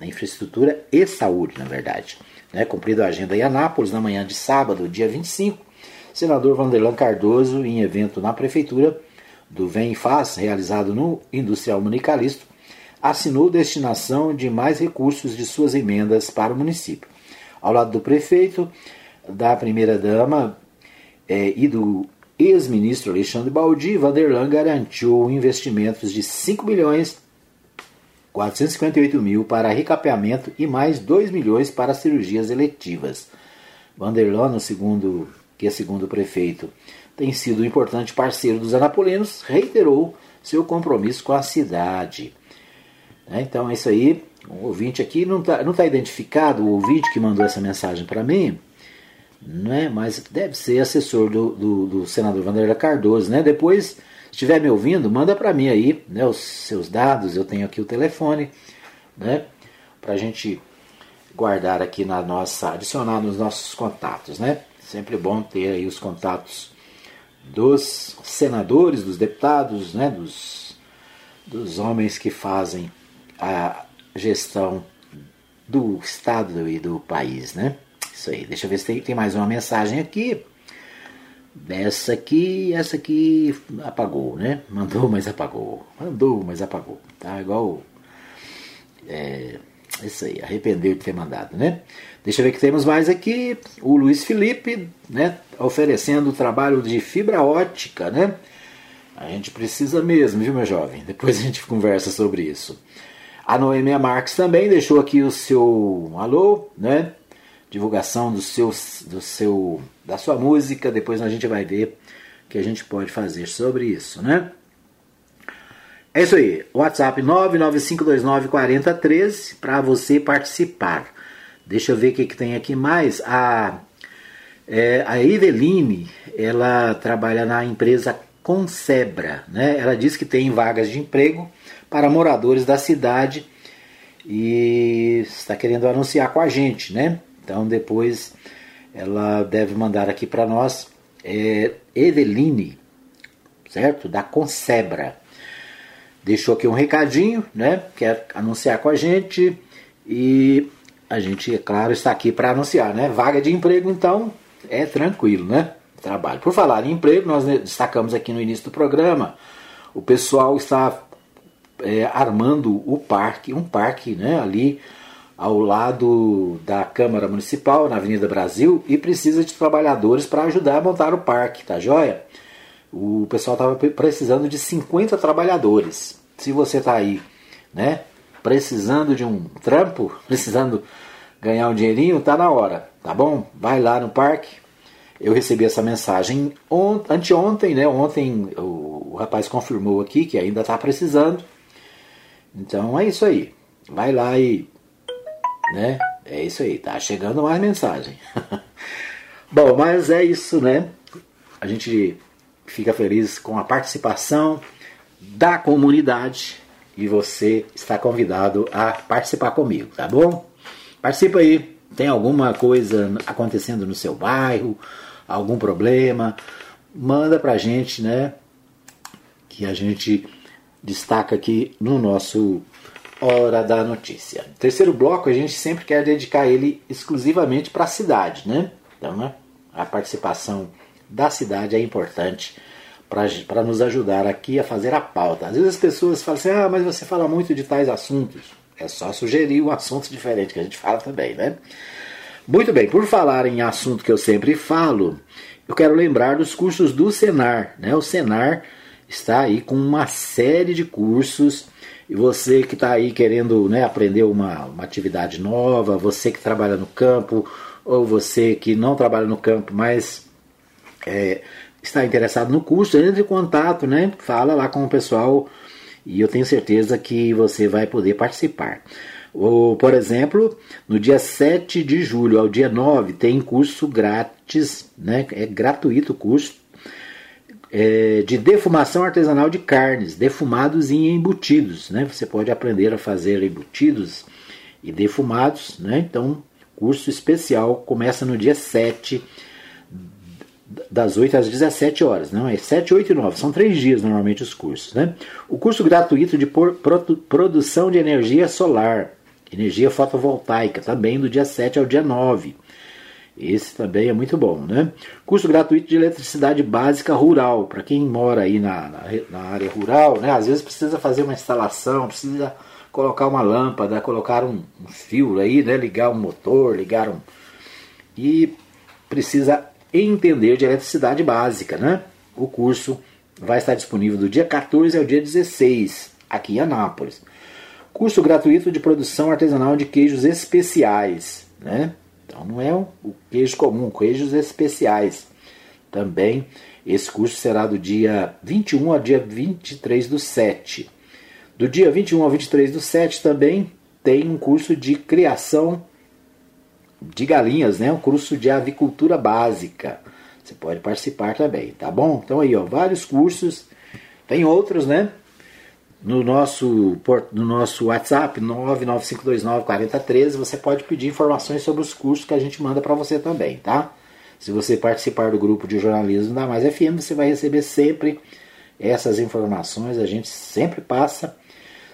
A infraestrutura e saúde, na verdade. Né? Cumprido a agenda em Anápolis, na manhã de sábado, dia 25, senador Vanderlan Cardoso, em evento na prefeitura do Vem e Faz, realizado no Industrial Municalista, assinou destinação de mais recursos de suas emendas para o município. Ao lado do prefeito, da primeira-dama é, e do ex-ministro Alexandre Baldi, Vanderlan garantiu investimentos de 5 milhões 458 mil para recapeamento e mais 2 milhões para cirurgias eletivas. Vanderlan, no segundo, que segundo o prefeito, tem sido um importante parceiro dos anapolinos, reiterou seu compromisso com a cidade. Né? Então é isso aí. O ouvinte aqui não está não tá identificado, o ouvinte que mandou essa mensagem para mim, né? mas deve ser assessor do, do, do senador Vanderlei Cardoso. Né? Depois, se estiver me ouvindo, manda para mim aí né, os seus dados, eu tenho aqui o telefone, né? para a gente guardar aqui na nossa, adicionar nos nossos contatos. Né? Sempre bom ter aí os contatos dos senadores, dos deputados, né? dos, dos homens que fazem a gestão do Estado e do país, né? Isso aí. Deixa eu ver se tem, tem mais uma mensagem aqui. Essa aqui, essa aqui apagou, né? Mandou, mas apagou. Mandou, mas apagou. Tá igual. É, isso aí, arrependeu de ter mandado, né? Deixa eu ver que temos mais aqui. O Luiz Felipe, né? Oferecendo o trabalho de fibra ótica, né? A gente precisa mesmo, viu, meu jovem? Depois a gente conversa sobre isso. A Noemia Marques também deixou aqui o seu alô, né? Divulgação do seu, do seu, da sua música. Depois a gente vai ver o que a gente pode fazer sobre isso, né? É isso aí. WhatsApp 995294013 para você participar. Deixa eu ver o que, que tem aqui mais. A, é, a Eveline, ela trabalha na empresa Concebra, né? Ela diz que tem vagas de emprego para moradores da cidade e está querendo anunciar com a gente, né? Então depois ela deve mandar aqui para nós é, Eveline, certo? Da Concebra. Deixou aqui um recadinho, né? Quer anunciar com a gente e a gente, é claro, está aqui para anunciar, né? Vaga de emprego, então é tranquilo, né? Trabalho. Por falar em emprego, nós destacamos aqui no início do programa, o pessoal está é, armando o parque, um parque né, ali ao lado da Câmara Municipal, na Avenida Brasil, e precisa de trabalhadores para ajudar a montar o parque, tá joia? O pessoal estava precisando de 50 trabalhadores. Se você está aí, né, precisando de um trampo, precisando ganhar um dinheirinho, tá na hora, tá bom? Vai lá no parque. Eu recebi essa mensagem anteontem, né? Ontem o, o rapaz confirmou aqui que ainda está precisando. Então é isso aí. Vai lá e. Né? É isso aí, tá chegando mais mensagem. Bom, mas é isso, né? A gente fica feliz com a participação da comunidade e você está convidado a participar comigo, tá bom? Participa aí. Tem alguma coisa acontecendo no seu bairro, algum problema? Manda pra gente, né? Que a gente destaca aqui no nosso Hora da Notícia. Terceiro bloco, a gente sempre quer dedicar ele exclusivamente para a cidade, né? Então, né, a participação da cidade é importante para nos ajudar aqui a fazer a pauta. Às vezes as pessoas falam assim: ah, mas você fala muito de tais assuntos. É só sugerir um assunto diferente que a gente fala também, né? Muito bem, por falar em assunto que eu sempre falo, eu quero lembrar dos cursos do Senar. Né? O Senar está aí com uma série de cursos. E você que está aí querendo né, aprender uma, uma atividade nova, você que trabalha no campo, ou você que não trabalha no campo, mas é, está interessado no curso, entre em contato, né? Fala lá com o pessoal e eu tenho certeza que você vai poder participar. Ou, por exemplo, no dia 7 de julho ao dia 9 tem curso grátis, né? É gratuito o curso é, de defumação artesanal de carnes, defumados e embutidos, né? Você pode aprender a fazer embutidos e defumados, né? Então, curso especial começa no dia 7 das 8 às 17 horas, não é 7, 8 e 9, são três dias normalmente os cursos. Né? O curso gratuito de produção de energia solar, energia fotovoltaica, também do dia 7 ao dia 9. Esse também é muito bom, né? Curso gratuito de eletricidade básica rural, para quem mora aí na, na, na, área rural, né? Às vezes precisa fazer uma instalação, precisa colocar uma lâmpada, colocar um, um fio aí, né? Ligar um motor, ligar um. E precisa entender de eletricidade básica, né? O curso vai estar disponível do dia 14 ao dia 16, aqui em Anápolis. Curso gratuito de produção artesanal de queijos especiais, né? Então não é o queijo comum, queijos especiais. Também esse curso será do dia 21 ao dia 23 do 7. Do dia 21 ao 23 do 7 também tem um curso de criação de galinhas, né? Um curso de avicultura básica. Você pode participar também, tá bom? Então aí, ó, vários cursos. Tem outros, né? No nosso, no nosso WhatsApp, 995294013, você pode pedir informações sobre os cursos que a gente manda para você também, tá? Se você participar do grupo de jornalismo da Mais FM, você vai receber sempre essas informações, a gente sempre passa.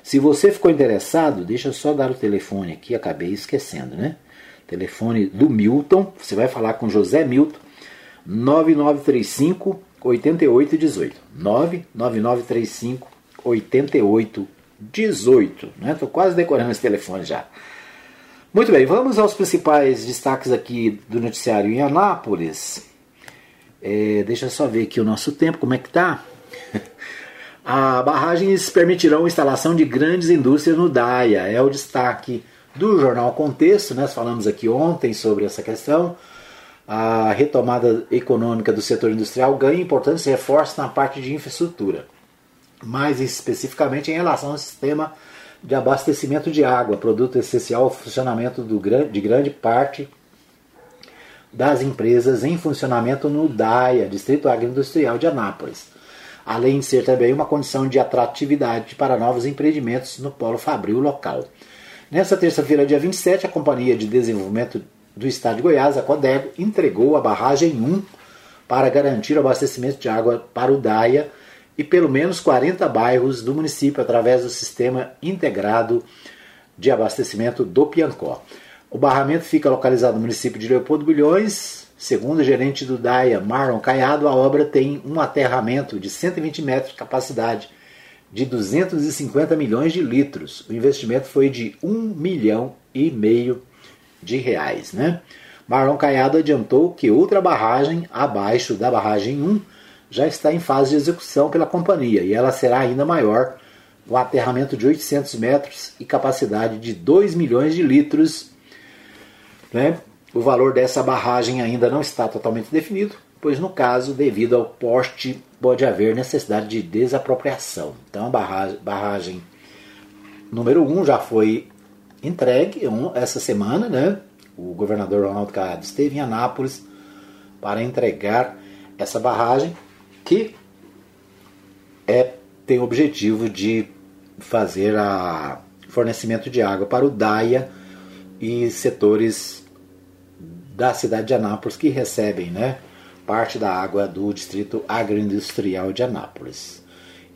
Se você ficou interessado, deixa eu só dar o telefone aqui, acabei esquecendo, né? Telefone do Milton, você vai falar com José Milton, 9935 8818. 99935 8818. Né? Estou quase decorando esse telefone já. Muito bem, vamos aos principais destaques aqui do noticiário em Anápolis. É, deixa eu só ver aqui o nosso tempo, como é que tá? A barragens permitirão a instalação de grandes indústrias no DAIA, é o destaque do jornal Contexto, nós falamos aqui ontem sobre essa questão. A retomada econômica do setor industrial ganha importância e reforça na parte de infraestrutura, mais especificamente em relação ao sistema de abastecimento de água, produto essencial ao funcionamento do, de grande parte das empresas em funcionamento no DAIA, Distrito Agroindustrial de Anápolis, além de ser também uma condição de atratividade para novos empreendimentos no polo fabril local. Nessa terça-feira, dia 27, a Companhia de Desenvolvimento do Estado de Goiás, a CODEGO, entregou a barragem 1 para garantir o abastecimento de água para o DAIA e pelo menos 40 bairros do município através do Sistema Integrado de Abastecimento do Piancó. O barramento fica localizado no município de Leopoldo Bilhões. Segundo o gerente do DAIA, Marlon Caiado, a obra tem um aterramento de 120 metros de capacidade de 250 milhões de litros. O investimento foi de 1 milhão e meio de reais. Né? Marlon Caiado adiantou que outra barragem, abaixo da barragem 1, já está em fase de execução pela companhia e ela será ainda maior, com aterramento de 800 metros e capacidade de 2 milhões de litros. Né? O valor dessa barragem ainda não está totalmente definido, pois no caso, devido ao poste pode haver necessidade de desapropriação. Então a barragem, barragem número 1 um já foi entregue um, essa semana, né? O governador Ronaldo Caiado esteve em Anápolis para entregar essa barragem que é, tem o objetivo de fazer a fornecimento de água para o DAIA e setores da cidade de Anápolis que recebem né, parte da água do Distrito Agroindustrial de Anápolis.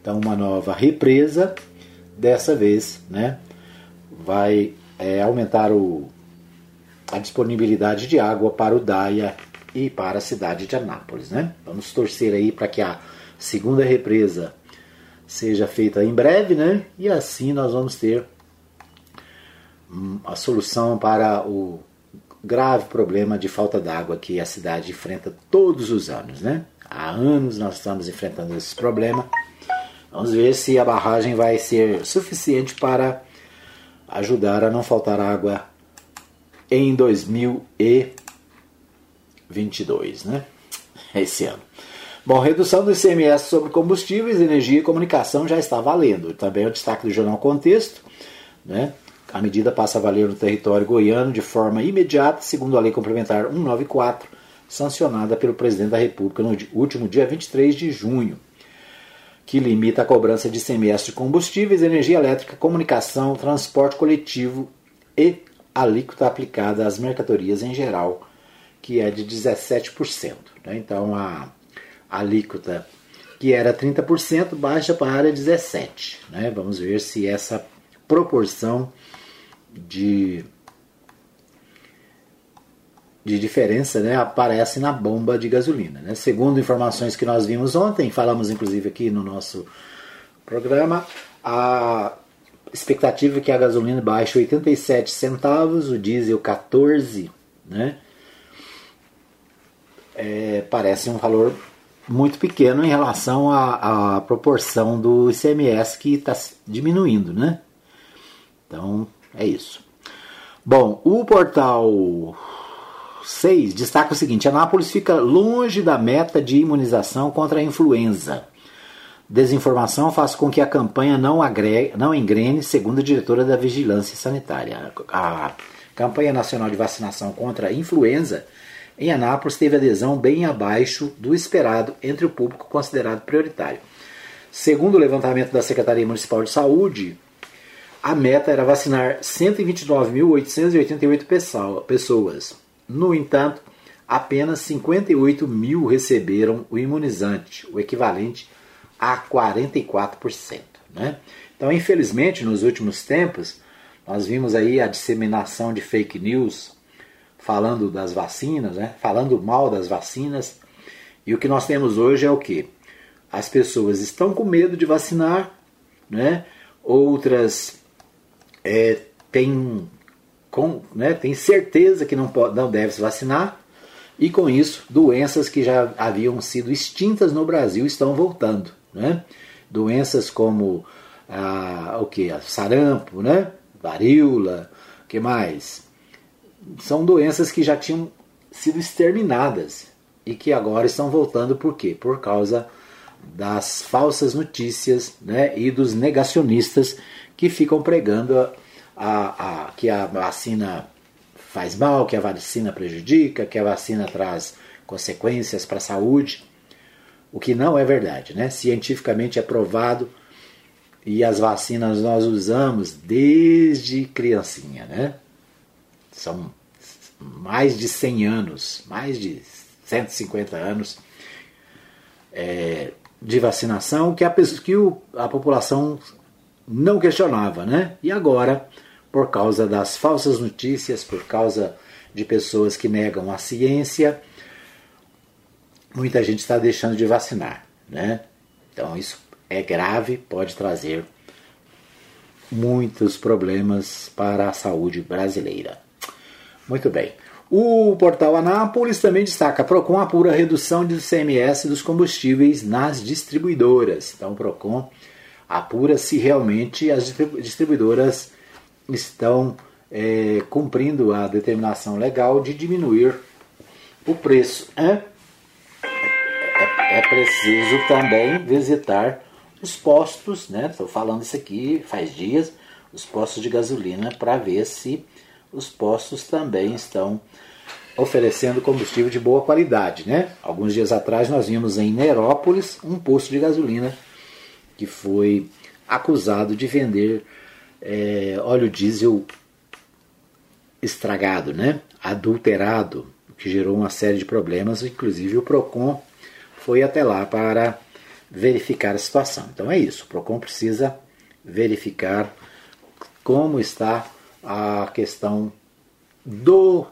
Então, uma nova represa, dessa vez, né, vai é, aumentar o, a disponibilidade de água para o Daia e para a cidade de Anápolis. Né? Vamos torcer aí para que a segunda represa seja feita em breve, né? E assim nós vamos ter hum, a solução para o grave problema de falta d'água que a cidade enfrenta todos os anos, né? Há anos nós estamos enfrentando esse problema. Vamos ver se a barragem vai ser suficiente para ajudar a não faltar água em 2022, né? Esse ano. Bom, redução do ICMS sobre combustíveis, energia e comunicação já está valendo. Também é o destaque do jornal Contexto, né? A medida passa a valer no território goiano de forma imediata, segundo a Lei Complementar 194, sancionada pelo Presidente da República no último dia 23 de junho, que limita a cobrança de ICMS de combustíveis, energia elétrica, comunicação, transporte coletivo e alíquota aplicada às mercadorias em geral, que é de 17%. Né? Então a alíquota que era 30% baixa para 17%. Né? Vamos ver se essa proporção de, de diferença né, aparece na bomba de gasolina. Né? Segundo informações que nós vimos ontem, falamos inclusive aqui no nosso programa, a expectativa é que a gasolina baixe 87 centavos, o diesel 14, né? É, parece um valor muito pequeno em relação à, à proporção do ICMS que está diminuindo, né? Então é isso. Bom, o portal 6 destaca o seguinte: Anápolis fica longe da meta de imunização contra a influenza. Desinformação faz com que a campanha não, agregue, não engrene, segundo a diretora da Vigilância Sanitária. A campanha nacional de vacinação contra a influenza em Anápolis teve adesão bem abaixo do esperado entre o público considerado prioritário. Segundo o levantamento da Secretaria Municipal de Saúde, a meta era vacinar 129.888 pessoas. No entanto, apenas 58 mil receberam o imunizante, o equivalente a 44%. Né? Então, infelizmente, nos últimos tempos, nós vimos aí a disseminação de fake news falando das vacinas, né? falando mal das vacinas. E o que nós temos hoje é o que? As pessoas estão com medo de vacinar, né? outras é, tem, com, né, tem certeza que não, pode, não deve se vacinar, e com isso, doenças que já haviam sido extintas no Brasil estão voltando. Né? Doenças como a, o que? Sarampo, né? varíola, que mais? São doenças que já tinham sido exterminadas e que agora estão voltando por quê? Por causa das falsas notícias né, e dos negacionistas que ficam pregando a, a, a, que a vacina faz mal, que a vacina prejudica, que a vacina traz consequências para a saúde, o que não é verdade, né? Cientificamente é provado e as vacinas nós usamos desde criancinha, né? São mais de 100 anos, mais de 150 anos é, de vacinação que a, que o, a população não questionava, né? E agora, por causa das falsas notícias, por causa de pessoas que negam a ciência, muita gente está deixando de vacinar, né? Então isso é grave, pode trazer muitos problemas para a saúde brasileira. Muito bem. O portal Anápolis também destaca: Procon apura redução de CMS dos combustíveis nas distribuidoras. Então, Procon apura se realmente as distribuidoras estão é, cumprindo a determinação legal de diminuir o preço. É, é, é preciso também visitar os postos, né? Estou falando isso aqui faz dias, os postos de gasolina para ver se os postos também estão oferecendo combustível de boa qualidade, né? Alguns dias atrás nós vimos em Nerópolis um posto de gasolina que foi acusado de vender é, óleo diesel estragado, né? adulterado, o que gerou uma série de problemas. Inclusive o PROCON foi até lá para verificar a situação. Então é isso, o PROCON precisa verificar como está a questão do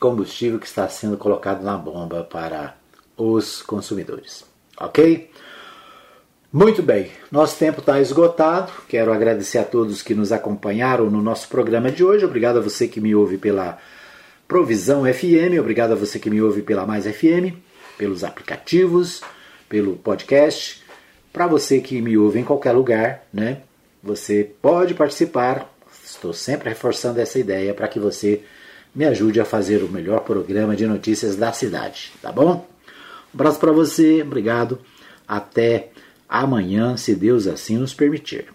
combustível que está sendo colocado na bomba para os consumidores. Ok? Muito bem, nosso tempo está esgotado. Quero agradecer a todos que nos acompanharam no nosso programa de hoje. Obrigado a você que me ouve pela Provisão FM, obrigado a você que me ouve pela Mais FM, pelos aplicativos, pelo podcast. Para você que me ouve em qualquer lugar, né? Você pode participar. Estou sempre reforçando essa ideia para que você me ajude a fazer o melhor programa de notícias da cidade, tá bom? Um abraço para você, obrigado. Até amanhã, se Deus assim nos permitir.